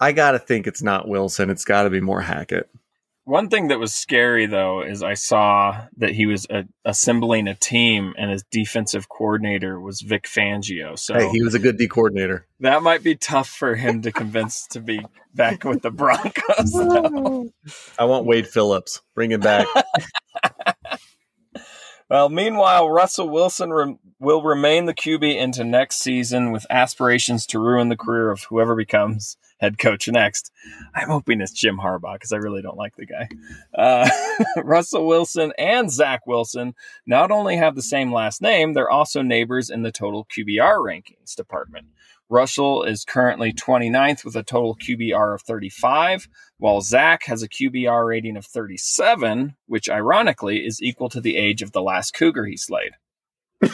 I got to think it's not Wilson. It's got to be more Hackett. One thing that was scary though is I saw that he was uh assembling a team and his defensive coordinator was Vic Fangio. So Hey, he was a good D coordinator. that might be tough for him to convince to be back with the Broncos. though. I want Wade Phillips. Bring him back. Well, meanwhile, Russell Wilson rem- will remain the QB into next season with aspirations to ruin the career of whoever becomes head coach next. I'm hoping it's Jim Harbaugh because I really don't like the guy. Uh, Russell Wilson and Zach Wilson not only have the same last name, they're also neighbors in the total QBR rankings department. Russell is currently 29th with a total QBR of 35, while Zach has a QBR rating of 37, which ironically is equal to the age of the last cougar he slayed.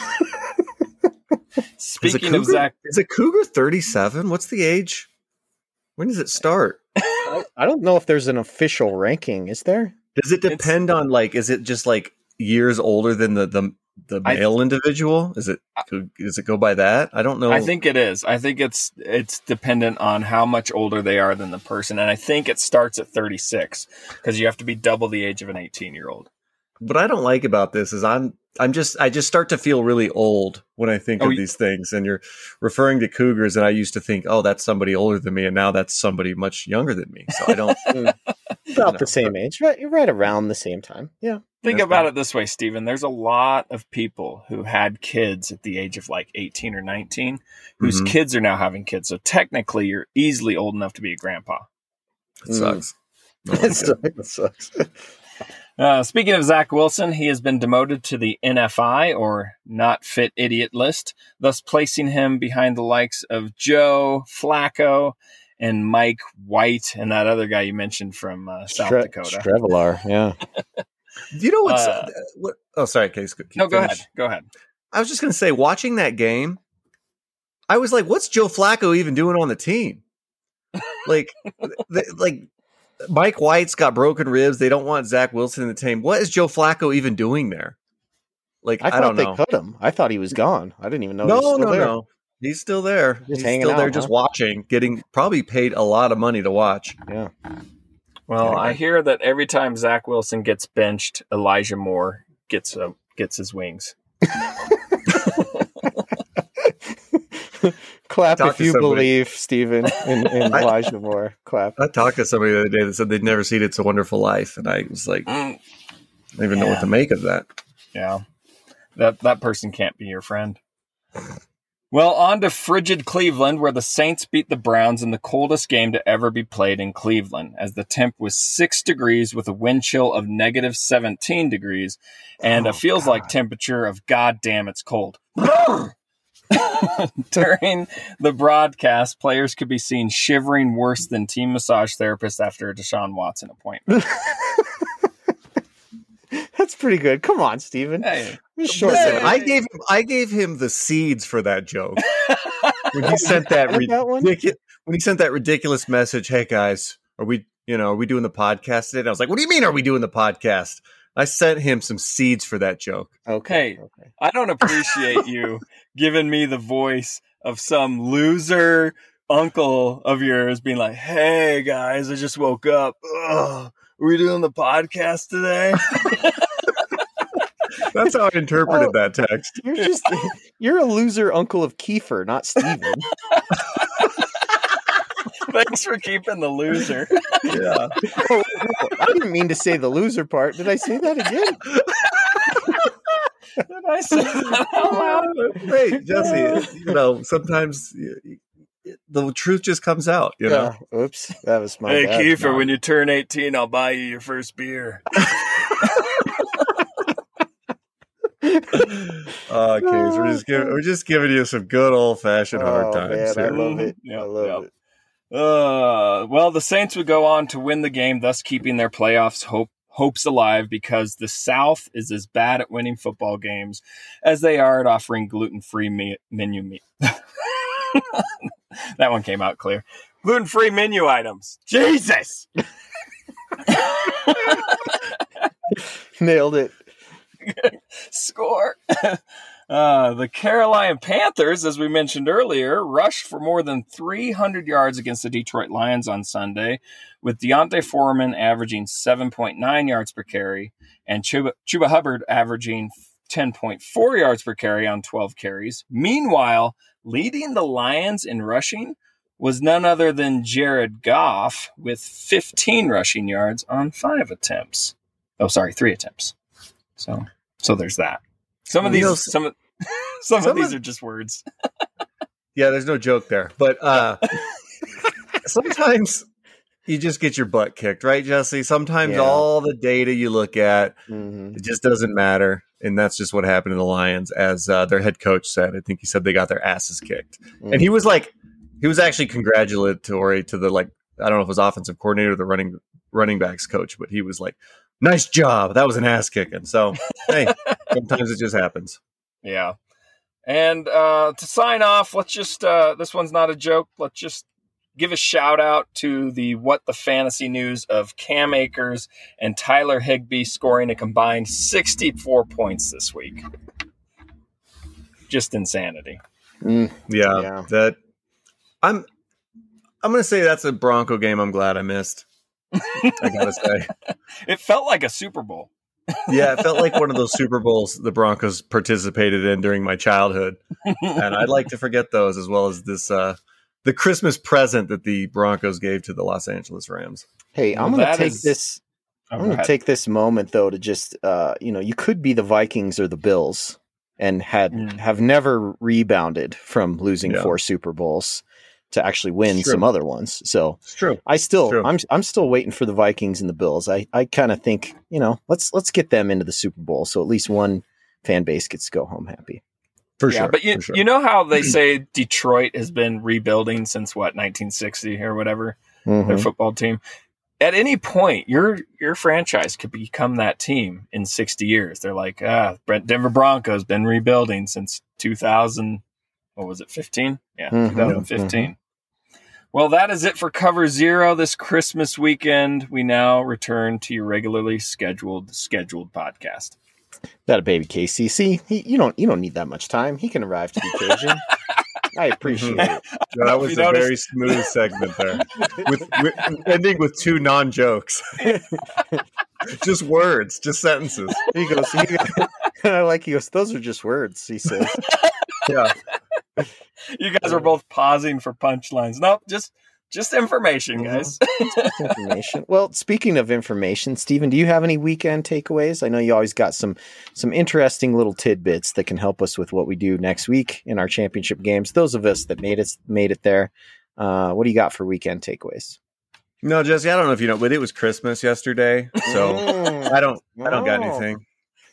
Speaking of Zach, is a Cougar 37? What's the age? When does it start? I don't know if there's an official ranking. Is there? Does it depend on like? Is it just like years older than the the the I- male individual? Is it does it go by that? I don't know. I think it is. I think it's it's dependent on how much older they are than the person, and I think it starts at 36 because you have to be double the age of an 18 year old. what I don't like about this is I'm I'm just I just start to feel really old when I think Oh, of you- these things. And you're referring to cougars, and I used to think, oh, that's somebody older than me, and now that's somebody much younger than me. So I don't. Hmm. About No. the same age, right? Right around the same time. Yeah. Think That's about fine. it this way, Stephen. There's a lot of people who had kids at the age of like 18 or 19 whose Mhm. kids are now having kids. So technically, you're easily old enough to be a grandpa. It sucks. No one It's- cares. it sucks. Uh, speaking of Zach Wilson, he has been demoted to the NFI or not fit idiot list, thus placing him behind the likes of Joe Flacco and Mike White and that other guy you mentioned from uh, South Stre- Dakota. Streveler, yeah. you know what's Uh, what? Oh, sorry, Case. keep no, go finish. ahead. Go ahead. I was just going to say, watching that game, I was like, "What's Joe Flacco even doing on the team?" Like, the, like Mike White's got broken ribs. They don't want Zach Wilson in the team. What is Joe Flacco even doing there? Like, I I, thought don't they know. cut him. I thought he was gone. I didn't even know. he no, was still no, there. no. He's still there. Just He's hanging still there, out, just watching, getting probably paid a lot of money to watch. Yeah. Well, Anyway. I hear that every time Zach Wilson gets benched, Elijah Moore gets uh, gets his wings. Clap if you somebody. believe, Stephen, in, in Elijah Moore. Clap. I talked to somebody the other day that said they'd never seen It's a Wonderful Life, and I was like, I Mm, don't even know what to make of that. yeah, that that person can't be your friend. Well, on to frigid Cleveland, where the Saints beat the Browns in the coldest game to ever be played in Cleveland, as the temp was six degrees with a wind chill of negative 17 degrees and Oh, a feels like temperature of goddamn it's cold. During the broadcast, players could be seen shivering worse than team massage therapists after a Deshaun Watson appointment. That's pretty good. Come on, Stephen. Hey, Just short I gave him, I gave him the seeds for that joke when he sent that, Like that one? ridiculous when he sent that ridiculous message. Hey guys, are we you know are we doing the podcast today? And I was like, what do you mean are we doing the podcast? I sent him some seeds for that joke. Okay. Hey. okay. I don't appreciate you giving me the voice of some loser uncle of yours being like, "Hey guys, I just woke up. Ugh, are we doing the podcast today?" That's how I interpreted Oh. that text. You're just you're a loser uncle of Kiefer, not Steven. Thanks for keeping the loser. Yeah, oh, I didn't mean to say the loser part. Did I say that again? Did I say that out loud? hey Jesse, you know sometimes y- y- the truth just comes out. You know, Yeah. Oops. That was my Hey bad. Kiefer, when you turn 18, I'll buy you your first beer. uh, Case, we're just giving we're just giving you some good old fashioned hard Oh, times. man, I love it. Yep, I love yep. it. Uh, well, the Saints would go on to win the game, thus keeping their playoffs hope hopes alive because the South is as bad at winning football games as they are at offering gluten-free me- menu meat. that one came out clear. Gluten-free menu items. Jesus. Nailed it. Score. Uh, the Carolina Panthers, as we mentioned earlier, rushed for more than 300 yards against the Detroit Lions on Sunday, with D'Onta Foreman averaging 7.9 yards per carry and Chuba, Chuba Hubbard averaging 10.4 yards per carry on 12 carries. Meanwhile, leading the Lions in rushing was none other than Jared Goff with 15 rushing yards on five attempts. Oh, sorry, three attempts. So So there's that. Some of these, know, some of, some, some of these of- are just words. Yeah, there's no joke there. But uh sometimes you just get your butt kicked, right, Jesse? Sometimes Yeah. all the data you look at, Mhm. it just doesn't matter. And that's just what happened to the Lions, as uh, their head coach said. I think he said they got their asses kicked. And he was like, he was actually congratulatory to the like, I don't know if it was offensive coordinator or the running running backs coach, but he was like, "Nice job, that was an ass kicking." So hey, sometimes it just happens. Yeah. And uh, to sign off, let's just, uh, this one's not a joke. Let's just give a shout out to the What the Fantasy News of Cam Akers and Tyler Higbee scoring a combined 64 points this week. Just insanity. Mm, Yeah, Yeah. that I'm. I'm gonna say that's a Bronco game. I'm glad I missed. I gotta say, It felt like a Super Bowl. yeah, it felt like one of those Super Bowls the Broncos participated in during my childhood, and I'd like to forget those as well as this uh, the Christmas present that the Broncos gave to the Los Angeles Rams. Hey, I'm Well, going to take is- this. I'm going to ahead. take this moment though to just, uh, you know, you could be the Vikings or the Bills and had Mm. have never rebounded from losing Yeah. four Super Bowls to actually win some other ones. So It's true. I still, True. I'm, I'm still waiting for the Vikings and the Bills. I, I kind of think, you know, let's let's get them into the Super Bowl so at least one fan base gets to go home happy. For yeah, sure. but you, sure. you know how they say Detroit has been rebuilding since what 1960 or whatever Mhm. their football team. At any point, your your franchise could become that team in 60 years. They're like, ah, Brent- Denver Broncos been rebuilding since 2000. What was it, 15? Yeah, Mhm, 2015. Well, that is it for Cover Zero this Christmas weekend. We now return to your regularly scheduled scheduled podcast. That a baby KCC. He, you don't you don't need that much time. He can arrive to the occasion. I appreciate it. that was a noticed- very smooth segment there, with, with ending with two non jokes, just words, just sentences. He goes. He, I like. He goes. Those are just words. He says. Yeah. You guys are both pausing for punchlines. Nope, just just information, guys. information. Well, speaking of information, Stephen, do you have any weekend takeaways? I know you always got some some interesting little tidbits that can help us with what we do next week in our championship games. Those of us that made it made it there. Uh, what do you got for weekend takeaways? No, Jesse, I don't know if you know, but it was Christmas yesterday, so I don't, I don't got Oh. anything.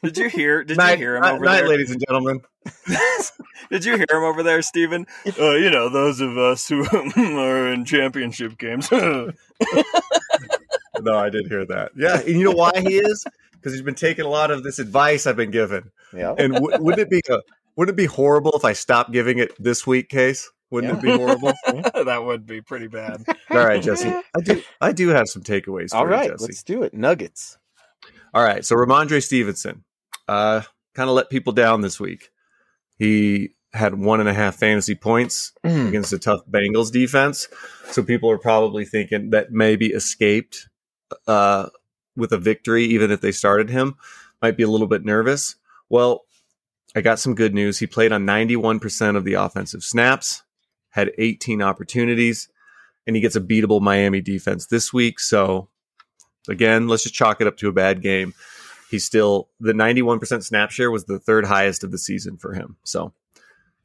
Did you hear? Did night, you hear him night- over night, there? ladies and gentlemen. Did you hear him over there, Steven? Uh, you know, those of us who are in championship games. No, I did hear that. Yeah, and you know why he is? Because he's been taking a lot of this advice I've been given. Yeah. And w- wouldn't it be a, wouldn't it be horrible if I stopped giving it this week, Case? Wouldn't it be horrible? that would be pretty bad. All right, Jesse. I do I do have some takeaways for All you, Jesse. let's do it. Nuggets. All right, so Rhamondre Stevenson, uh, kind of let people down this week. He had one and a half fantasy points Mm. against a tough Bengals defense, so people are probably thinking that maybe escaped uh, with a victory, even if they started him. Might be a little bit nervous. Well, I got some good news. He played on 91% of the offensive snaps, had 18 opportunities, and he gets a beatable Miami defense this week. So, again, let's just chalk it up to a bad game. He's still the 91% snap share was the third highest of the season for him. So,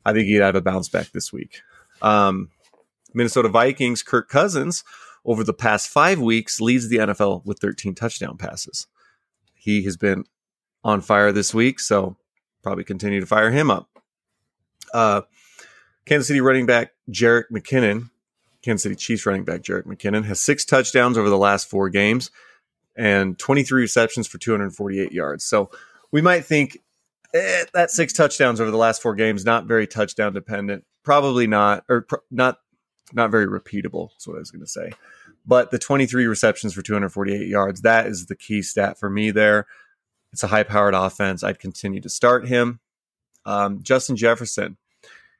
I think he'd have a bounce back this week. Um, Minnesota Vikings, Kirk Cousins, over the past five weeks, leads the NFL with 13 touchdown passes. He has been on fire this week, so probably continue to fire him up. Uh, Kansas City running back Jerick McKinnon, Kansas City Chiefs running back Jerick McKinnon, has six touchdowns over the last four games and 23 receptions for 248 yards. So we might think eh, that six touchdowns over the last four games not very touchdown dependent. Probably not, or pr- not not very repeatable. Is what I was going to say. But the 23 receptions for 248 yards that is the key stat for me there. It's a high powered offense. I'd continue to start him. Um, Justin Jefferson,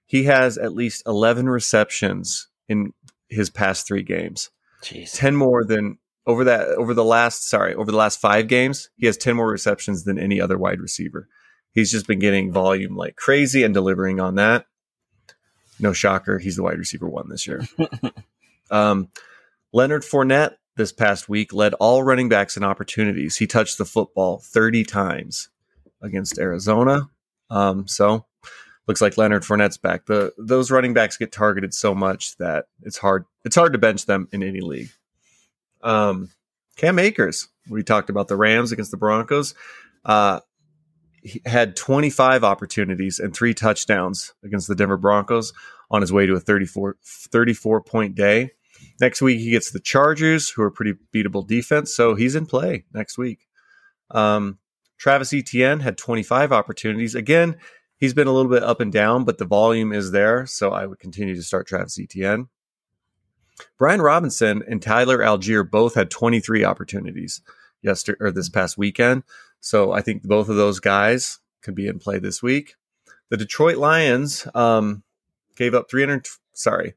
he has at least 11 receptions in his past three games. Jeez. 10 more than over that over the last sorry over the last five games he has 10 more receptions than any other wide receiver he's just been getting volume like crazy and delivering on that no shocker he's the wide receiver one this year um, leonard Fournette this past week led all running backs in opportunities he touched the football 30 times against Arizona. Um, so looks like Leonard Fournette's back. The those running backs get targeted so much that it's hard it's hard to bench them in any league. Um, Cam Akers, we talked about the Rams against the Broncos. Uh, he had 25 opportunities and three touchdowns against the Denver Broncos on his way to a 34, 34 point day. Next week, he gets the Chargers, who are pretty beatable defense. So he's in play next week. Um, Travis Etienne had 25 opportunities. Again, he's been a little bit up and down, but the volume is there. So I would continue to start Travis Etienne. Brian Robinson and Tyler Allgeier both had 23 opportunities yesterday or this past weekend. So I think both of those guys could be in play this week. The Detroit Lions um, gave up 300. Sorry,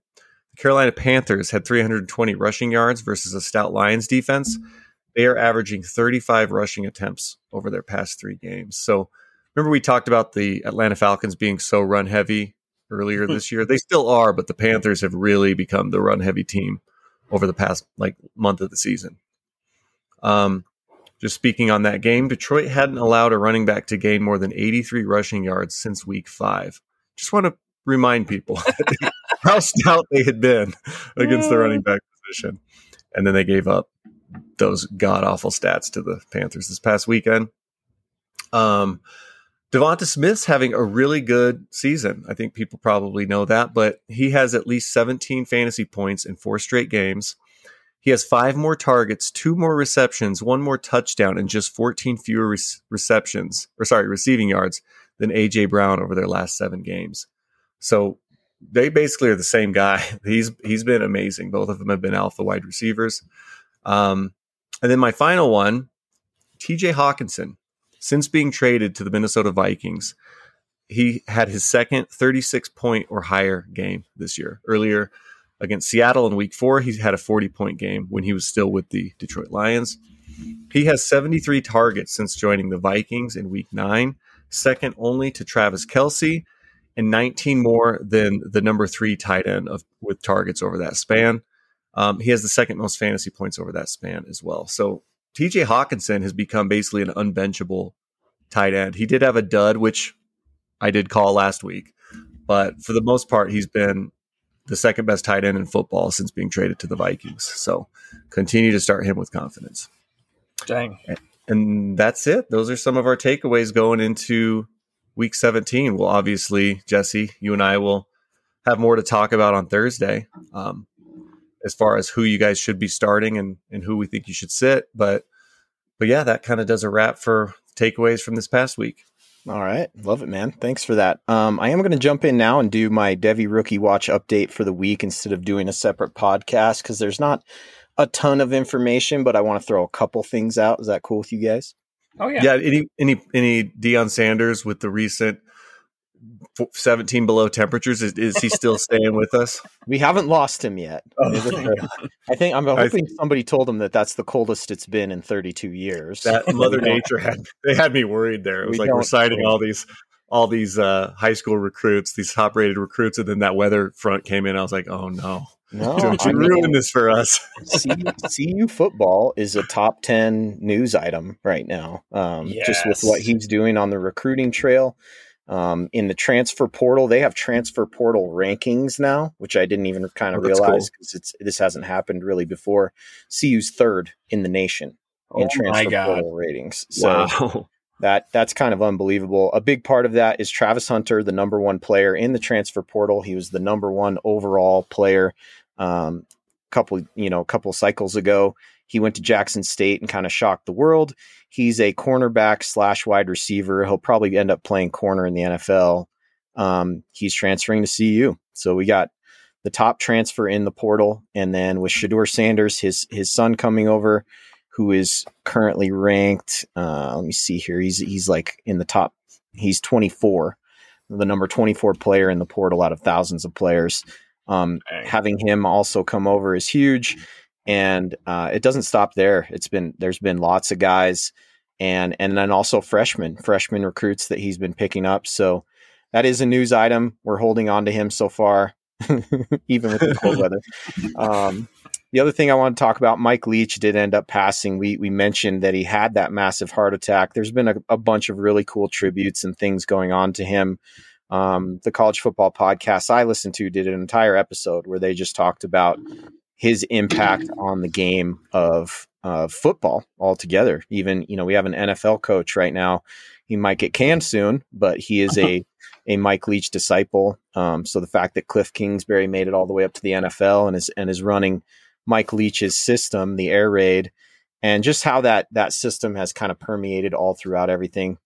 the Carolina Panthers had 320 rushing yards versus a stout Lions defense. They are averaging 35 rushing attempts over their past three games. So remember we talked about the Atlanta Falcons being so run heavy earlier this year. They still are, but the Panthers have really become the run heavy team over the past like month of the season. Um, just speaking on that game, Detroit hadn't allowed a running back to gain more than 83 rushing yards since week five. Just want to remind people how stout they had been against the running back position. And then they gave up those god awful stats to the Panthers this past weekend. Um, Devonta Smith's having a really good season. I think people probably know that, but he has at least 17 fantasy points in four straight games. He has five more targets, two more receptions, one more touchdown, and just 14 fewer re- receptions, or sorry, receiving yards than AJ Brown over their last seven games. So they basically are the same guy. He's he's been amazing. Both of them have been alpha wide receivers. Um, and then my final one, TJ Hockenson. Since being traded to the Minnesota Vikings, he had his second 36 point or higher game this year. Earlier against Seattle in week four, he had a 40 point game when he was still with the Detroit Lions. He has 73 targets since joining the Vikings in week nine, second only to Travis Kelce, and 19 more than the number three tight end of with targets over that span. Um, he has the second most fantasy points over that span as well. So TJ Hockenson has become basically an unbenchable tight end. He did have a dud, which I did call last week, but for the most part, he's been the second best tight end in football since being traded to the Vikings. So continue to start him with confidence. Dang. And that's it. Those are some of our takeaways going into week 17. Well, obviously, Jesse, you and I will have more to talk about on Thursday um, as far as who you guys should be starting and, and who we think you should sit. But but yeah, that kind of does a wrap for takeaways from this past week. All right. Love it, man. Thanks for that. Um, I am going to jump in now and do my Devy Rookie Watch update for the week instead of doing a separate podcast because there's not a ton of information, but I want to throw a couple things out. Is that cool with you guys? Oh yeah. Yeah. Any any any Deion Sanders with the recent 17 below temperatures? Is, is he still staying with us? We haven't lost him yet. Oh, I think I'm I hoping somebody told him that that's the coldest it's been in 32 years. That Mother Nature had they had me worried there. It was We like we're don't- citing all these all these uh, high school recruits, these top rated recruits, and then that weather front came in. I was like, oh no, no, don't I you mean, ruin this for us? CU, CU football is a top 10 news item right now. Um, Just with what he's doing on the recruiting trail. Um, in the transfer portal, they have transfer portal rankings now, which I didn't even kind of Oh, realize cool. because it's this hasn't happened really before. CU's third in the nation Oh in transfer portal ratings. So wow. that that's kind of unbelievable. A big part of that is Travis Hunter, the number one player in the transfer portal. He was the number one overall player. Um, couple you know, a couple cycles ago, he went to Jackson State and kind of shocked the world. He's a cornerback slash wide receiver. He'll probably end up playing corner in the NFL. Um, he's transferring to CU, so we got the top transfer in the portal, and then with Shedeur Sanders, his his son coming over who is currently ranked. Uh, let me see here. He's he's like in the top. He's 24, the number 24 player in the portal out of thousands of players. Um, having him also come over is huge, and uh, it doesn't stop there. It's been there's been lots of guys, and and then also freshmen, freshman recruits that he's been picking up. So that is a news item. We're holding on to him so far, even with the cold weather. Um, the other thing I want to talk about, Mike Leach did end up passing. We we mentioned that he had that massive heart attack. There's been a, a bunch of really cool tributes and things going on to him. Um, the college football podcast I listened to did an entire episode where they just talked about his impact on the game of uh, football altogether. Even you know we have an NFL coach right now. He might get canned soon, but he is a a Mike Leach disciple. Um, so the fact that Cliff Kingsbury made it all the way up to the NFL and is and is running Mike Leach's system, the air raid, and just how that that system has kind of permeated all throughout everything.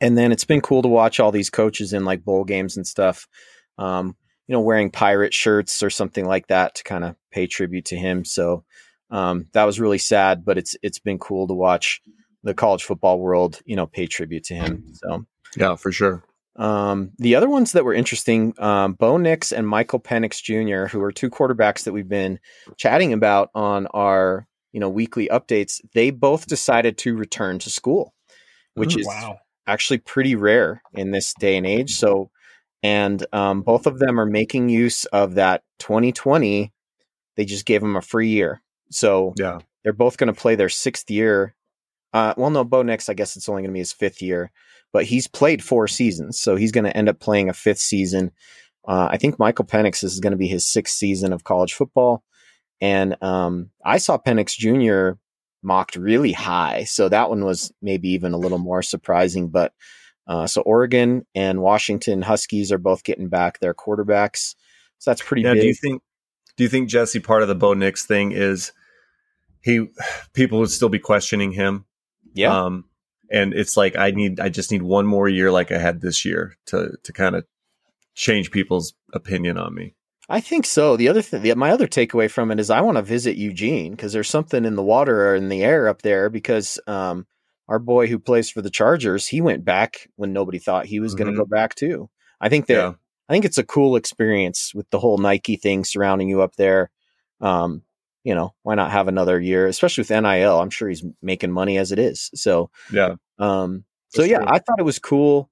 And then it's been cool to watch all these coaches in like bowl games and stuff. Um, you know, wearing pirate shirts or something like that to kind of pay tribute to him. So um, that was really sad, but it's it's been cool to watch the college football world, you know, pay tribute to him. So yeah, for sure. Um, the other ones that were interesting, um, Bo Nix and Michael Penix Jr., who are two quarterbacks that we've been chatting about on our you know weekly updates. They both decided to return to school, which Ooh, is wow. actually pretty rare in this day and age. So, and um, both of them are making use of that 2020. They just gave them a free year, so Yeah. they're both going to play their sixth year. Uh, well, no, Bo Nix, I guess it's only going to be his fifth year, but he's played four seasons, so he's going to end up playing a fifth season. Uh, I think Michael Penix is going to be his sixth season of college football, and um, I saw Penix Jr. mocked really high, so that one was maybe even a little more surprising. But uh, so Oregon and Washington Huskies are both getting back their quarterbacks, so that's pretty Now, big. do you think do you think Jesse part of the Bo Nix thing is he people would still be questioning him? yeah, Um, and it's like I need I just need one more year like I had this year to to kind of change people's opinion on me. I think so. The other thing, the, my other takeaway from it is I want to visit Eugene because there's something in the water or in the air up there. Because um, our boy who plays for the Chargers, he went back when nobody thought he was going to go back too. I think that Yeah. I think it's a cool experience with the whole Nike thing surrounding you up there. Um, you know, why not have another year, especially with NIL? I'm sure he's making money as it is. So Yeah. um, so That's yeah, true. I thought it was cool.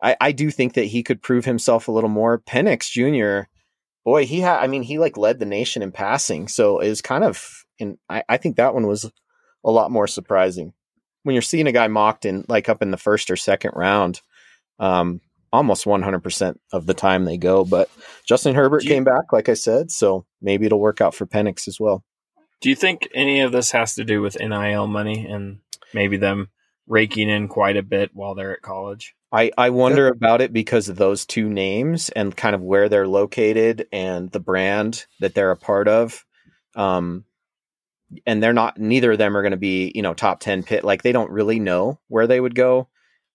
I, I do think that he could prove himself a little more. Penix Jr. Boy, he had. I mean, he like led the nation in passing, so it was kind of. And I, I think that one was a lot more surprising when you're seeing a guy mocked in like up in the first or second round. Um, almost 100% of the time they go, but Justin Herbert you- came back, like I said, so maybe it'll work out for Penix as well. Do you think any of this has to do with NIL money and maybe them raking in quite a bit while they're at college? I, I wonder about it because of those two names and kind of where they're located and the brand that they're a part of. Um, and they're not, neither of them are going to be, you know, top 10 pit. Like they don't really know where they would go.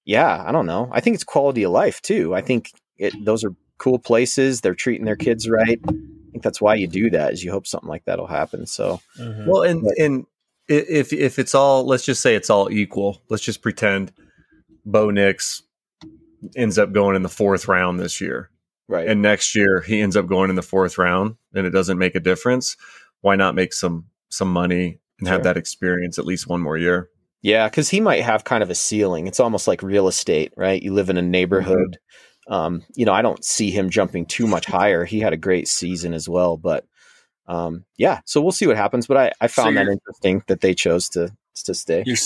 Yeah, I don't know. I think it's quality of life too. I think it, those are cool places. They're treating their kids right. I think that's why you do that is you hope something like that'll happen. So mm-hmm. Well, and But- and if if it's all, let's just say it's all equal. Let's just pretend Bo Nix ends up going in the fourth round this year, right. and next year he ends up going in the fourth round, and it doesn't make a difference. Why not make some some money and have Sure. that experience at least one more year? Yeah, because he might have kind of a ceiling. It's almost like real estate, right? You live in a neighborhood. Um, you know, I don't see him jumping too much higher. He had a great season as well, but um, yeah. So we'll see what happens. But I, I So found that interesting that they chose to to stay. You're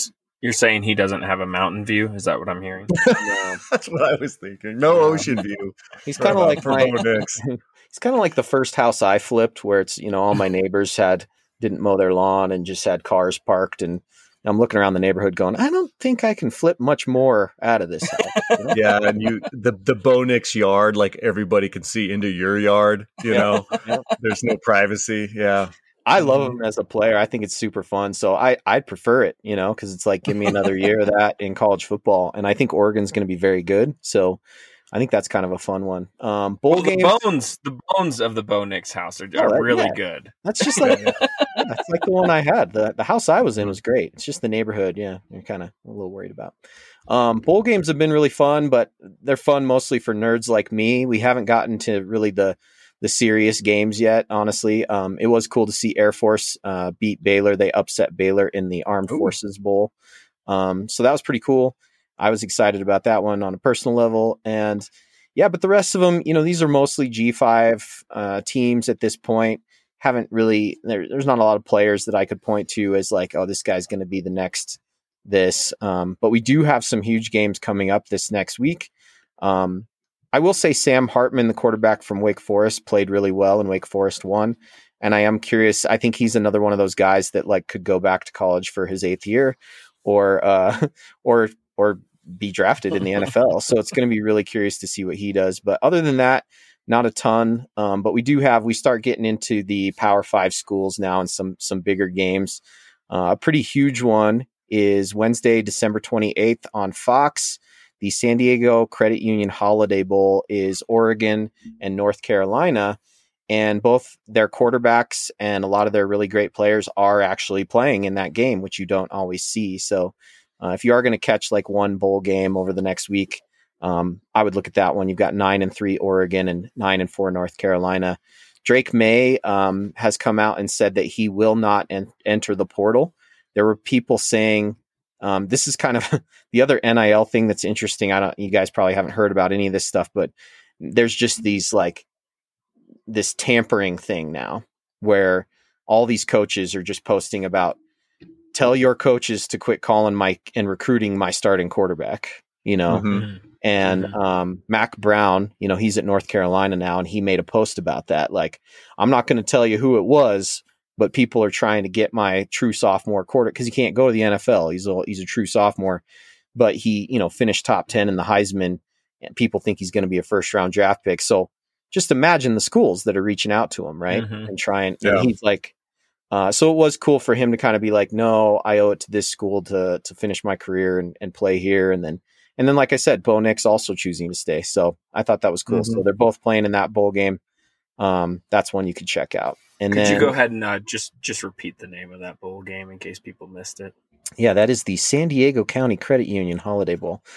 you're saying he doesn't have a mountain view? Is that what I'm hearing? That's what I was thinking. No Yeah. ocean view. He's kind of like my, he's kind of like the first house I flipped, where it's you know all my neighbors had didn't mow their lawn and just had cars parked, and I'm looking around the neighborhood going, I don't think I can flip much more out of this house. yeah, and you the the Bo Nix yard, like everybody can see into your yard. You know, Yeah. there's no privacy. Yeah, I mm-hmm. love him as a player. I think it's super fun. So I I'd prefer it, you know, because it's like give me another year of that in college football, and I think Oregon's going to be very good. So I think that's kind of a fun one. Um, bowl Well, the games. bones, the bones of the Bo Nix house are, Oh, are that- really yeah. good. That's just like that's like the one I had. the The house I was in was great. It's just the neighborhood. Yeah, you're kind of a little worried about. Um, bowl games have been really fun, but they're fun mostly for nerds like me. We haven't gotten to really the the serious games yet. Honestly, um, it was cool to see Air Force uh, beat Baylor. They upset Baylor in the Armed Ooh. Forces Bowl, um, so that was pretty cool. I was excited about that one on a personal level, and yeah, but the rest of them, you know, these are mostly G five uh, teams at this point. haven't really there, there's not a lot of players that I could point to as like, oh, this guy's going to be the next this. Um, but we do have some huge games coming up this next week. Um, I will say Sam Hartman, the quarterback from Wake Forest, played really well and Wake Forest won. And I am curious. I think he's another one of those guys that like could go back to college for his eighth year, or uh, or or be drafted in the NFL. So it's going to be really curious to see what he does. But other than that, not a ton. Um, but we do have we start getting into the Power Five schools now and some some bigger games. Uh, a pretty huge one is Wednesday, December twenty eighth on Fox. The San Diego Credit Union Holiday Bowl is Oregon and North Carolina. And both their quarterbacks and a lot of their really great players are actually playing in that game, which you don't always see. So, uh, if you are going to catch like one bowl game over the next week, um, I would look at that one. You've got nine and three Oregon and nine and four North Carolina. Drake Maye um, has come out and said that he will not en- enter the portal. There were people saying um, this is kind of the other NIL thing that's interesting. I don't, you guys probably haven't heard about any of this stuff, but there's just these like this tampering thing now where all these coaches are just posting about tell your coaches to quit calling my and recruiting my starting quarterback, you know. Mhm. And Mhm. um, Mack Brown, you know, he's at North Carolina now, and he made a post about that. Like, I'm not going to tell you who it was, but people are trying to get my true sophomore quarter because he can't go to the NFL. He's a he's a true sophomore, but he you know finished top ten in the Heisman, and people think he's going to be a first round draft pick. So just imagine the schools that are reaching out to him, right, Mhm. and trying. Yeah. And he's like, uh, so it was cool for him to kind of be like, no, I owe it to this school to to finish my career and, and play here, and then and then like I said, Bo Nix also choosing to stay. So I thought that was cool. So they're both playing in that bowl game. Um, that's one you could check out. And Could then you go ahead and uh, just just repeat the name of that bowl game in case people missed it? yeah, that is the San Diego County Credit Union Holiday Bowl.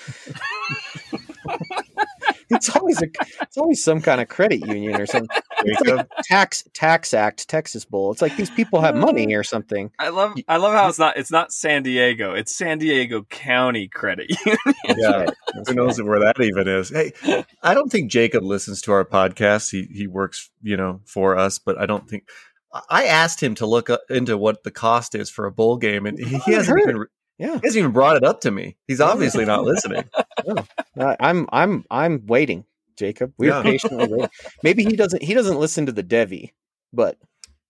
it's always a it's always some kind of credit union or something. It's like tax tax act Texas Bowl. It's like these people have money or something. I love I love how it's not it's not San Diego. It's San Diego County Credit Union. Yeah. Who knows where that even is? Hey, I don't think Jacob listens to our podcast. He he works, you know, for us, but I don't think I asked him to look into what the cost is for a bowl game, and he, he hasn't even Yeah. he hasn't even brought it up to me. He's obviously not listening. I- I'm I'm I'm waiting, Jacob. We're Yeah. patiently waiting. Maybe he doesn't he doesn't listen to the Devy, but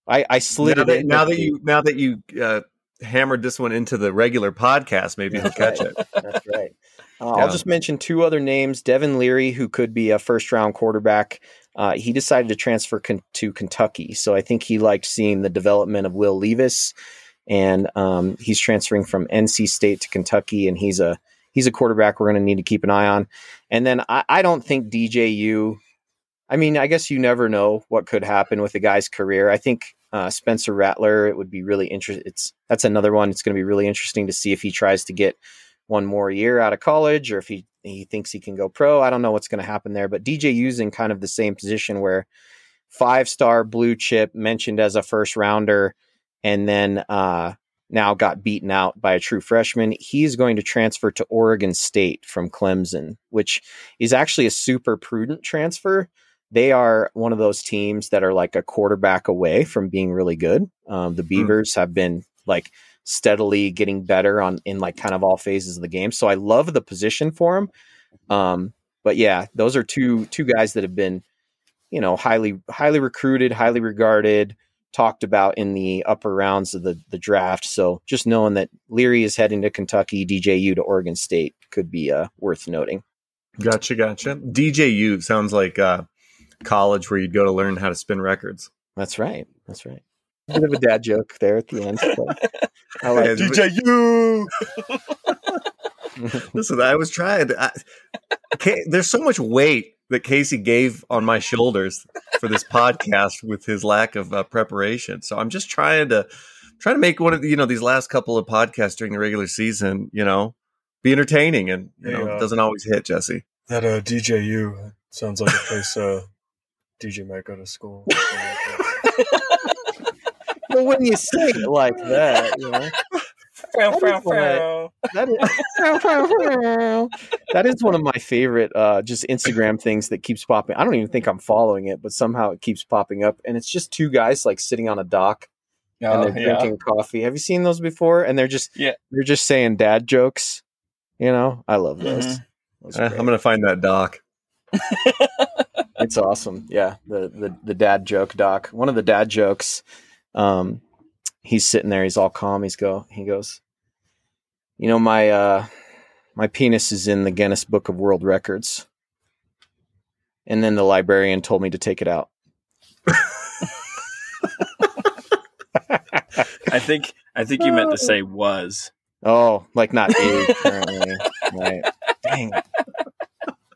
I I slid now it that, in now that you now that you uh, hammered this one into the regular podcast, maybe he'll That's catch right. it. That's right. Uh, Yeah. I'll just mention two other names: Devin Leary, who could be a first-round quarterback. Uh, he decided to transfer con- to Kentucky, so I think he liked seeing the development of Will Levis, and um, he's transferring from NC State to Kentucky, and he's a he's a quarterback we're going to need to keep an eye on. And then I, I don't think DJU. I mean, I guess you never know what could happen with a guy's career. I think uh, Spencer Rattler. It would be really interesting. It's that's another one. It's going to be really interesting to see if he tries to get one more year out of college or if he he thinks he can go pro. I don't know what's going to happen there. But DJ in kind of the same position where five star blue chip mentioned as a first rounder, and then uh, now got beaten out by a true freshman. He's going to transfer to Oregon State from Clemson, which is actually a super prudent transfer they are one of those teams that are like a quarterback away from being really good. Um, the Beavers have been like steadily getting better on in like kind of all phases of the game. So I love the position for him. Um, but yeah, those are two two guys that have been, you know, highly highly recruited, highly regarded, talked about in the upper rounds of the the draft. So just knowing that Leary is heading to Kentucky, DJU to Oregon State could be uh, worth noting. Gotcha, gotcha. DJU sounds like uh, college where you'd go to learn how to spin records. That's right. That's right. Bit of a dad joke there at the end. but I like DJU. Listen, I was trying. To, I, Ca- there's so much weight that Casey gave on my shoulders for this podcast with his lack of uh, preparation. So I'm just trying to trying to make one of the, you know these last couple of podcasts during the regular season, you know, be entertaining, and you know, Yeah. it doesn't always hit Jesse. That uh, DJU sounds like a place uh, DJ might go to school. But when you say it like that, you know, Frow, That frow, is one I- frow. that is, that is one of my favorite uh, just Instagram things that keeps popping. I don't even think I'm following it, but somehow it keeps popping up, and it's just two guys like sitting on a dock and Oh, they're yeah. drinking coffee. Have you seen those before? And they're just Yeah. they're just saying dad jokes. You know, I love those. Mhm. Those Eh, I'm gonna find that doc. it's awesome. Yeah, the, the the dad joke doc. One of the dad jokes. Um, he's sitting there. He's all calm. He's go. He goes. You know my uh, my penis is in the Guinness Book of World Records. And then the librarian told me to take it out. I think I think you meant to say was. Oh, like not age currently. right. Dang.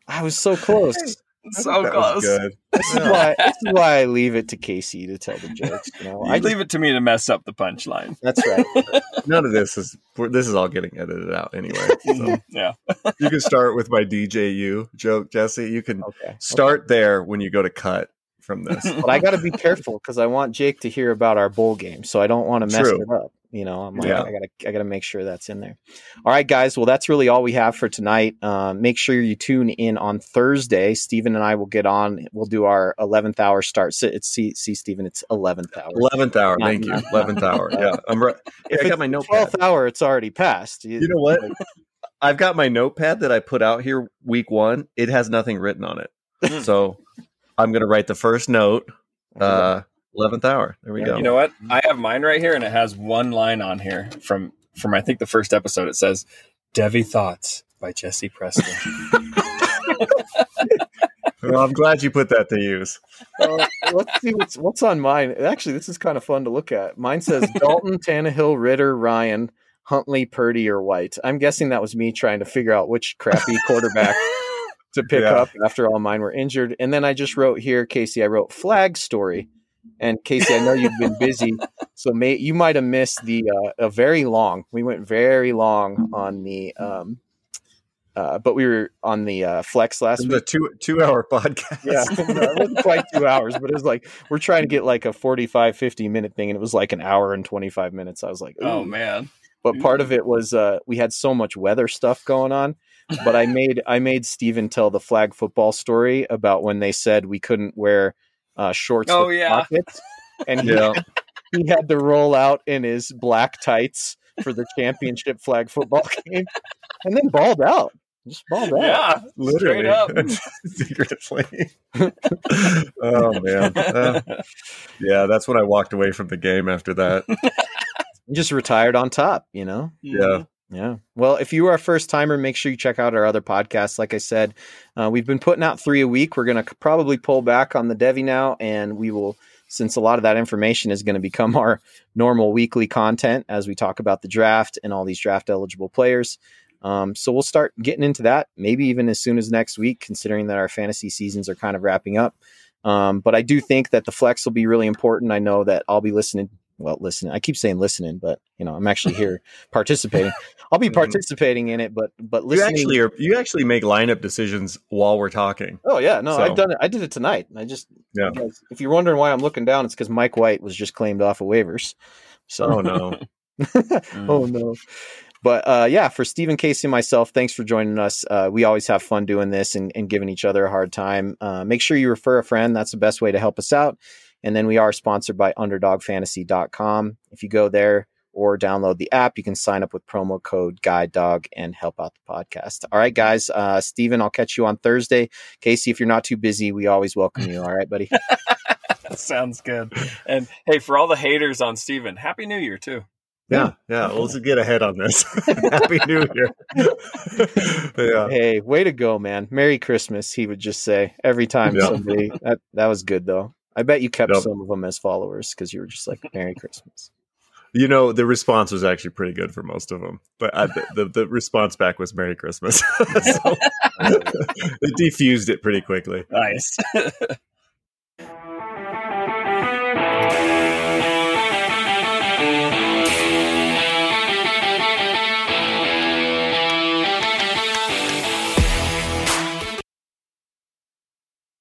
I was so close. So That close. good. This is why this is why I leave it to Casey to tell the jokes. You know, You I leave it to me to mess up the punchline. That's right. None of this is this is all getting edited out anyway. So Yeah. you can start with my DJU joke, Jesse. You can Okay. start there when you go to cut from this. But I got to be careful because I want Jake to hear about our bowl game, so I don't want to mess True. it up. You know, I'm like, Yeah. I gotta, I gotta make sure that's in there. All right, guys. Well, that's really all we have for tonight. Um, make sure you tune in on Thursday. Stephen and I will get on. We'll do our 11th hour start. So it's see, see, Stephen, it's 11th hour. Eleventh hour, Not- thank you. Eleventh hour. Yeah, I'm right. If I got my notepad. 12th hour, it's already passed. You know what? I've got my notepad that I put out here week one. It has nothing written on it, so I'm gonna write the first note. Uh, Eleventh hour. There we go. You know what? I have mine right here, and it has one line on here from from I think the first episode. It says, "Devy Thoughts" by Jesse Preston. well, I'm glad you put that to use. Uh, let's see what's what's on mine. Actually, this is kind of fun to look at. Mine says Dalton, Tannehill, Ridder, Ryan, Huntley, Purdy, or White. I'm guessing that was me trying to figure out which crappy quarterback to pick Yeah. up after all mine were injured. And then I just wrote here, Casey. I wrote flag story. And Casey, I know you've been busy, so may, you might have missed the uh, a very long. We went very long on the, um, uh, but we were on the uh, flex last It's week. a two two hour podcast. Yeah, no, it wasn't quite two hours, but it was like we're trying to get like a 45, 50 minute thing, and it was like an hour and 25 minutes. I was like, oh man, But part of it was uh, we had so much weather stuff going on. But I made I made Steven tell the flag football story about when they said we couldn't wear uh, shorts Oh, with yeah. pockets, and he, Yeah. he had to roll out in his black tights for the championship flag football game, and then balled out. Just balled out. yeah, Literally. straight up. Secretly. oh man. Uh, yeah, that's when I walked away from the game after that. Just retired on top, you know. Yeah. Yeah. Well, if you are a first timer, make sure you check out our other podcasts. Like I said, uh, we've been putting out three a week. We're going to probably pull back on the Devy now, and we will, since a lot of that information is going to become our normal weekly content as we talk about the draft and all these draft eligible players. Um, so we'll start getting into that, maybe even as soon as next week, considering that our fantasy seasons are kind of wrapping up. Um, but I do think that the flex will be really important. I know that I'll be listening. Well, listening. I keep saying listening, but you know, I'm actually here participating. I'll be Mhm. participating in it, but but You listening. actually are you actually make lineup decisions while we're talking. oh yeah, no, So- I've done it. I did it tonight. I just Yeah. guys- if you're wondering why I'm looking down, it's because Mike White was just claimed off of waivers. So Oh no. oh no. But uh, yeah, for Stephen Casey and myself, thanks for joining us. Uh, we always have fun doing this and, and giving each other a hard time. Uh, make sure you refer a friend. That's the best way to help us out. And then we are sponsored by underdogfantasy.com. If you go there or download the app, you can sign up with promo code guide dog and help out the podcast. All right, guys. Uh, Steven, I'll catch you on Thursday. Casey, if you're not too busy, we always welcome you. All right, buddy. Sounds good. And hey, for all the haters on Steven, Happy New Year too. Yeah, yeah. Well, let's get ahead on this. Happy New Year. yeah. Hey, way to go, man. Merry Christmas, he would just say every time Yeah. somebody that that was good though. I bet you kept Yep. some of them as followers because you were just like Merry Christmas. You know, the response was actually pretty good for most of them, but I, the, the the response back was Merry Christmas. so, it defused it pretty quickly. Nice.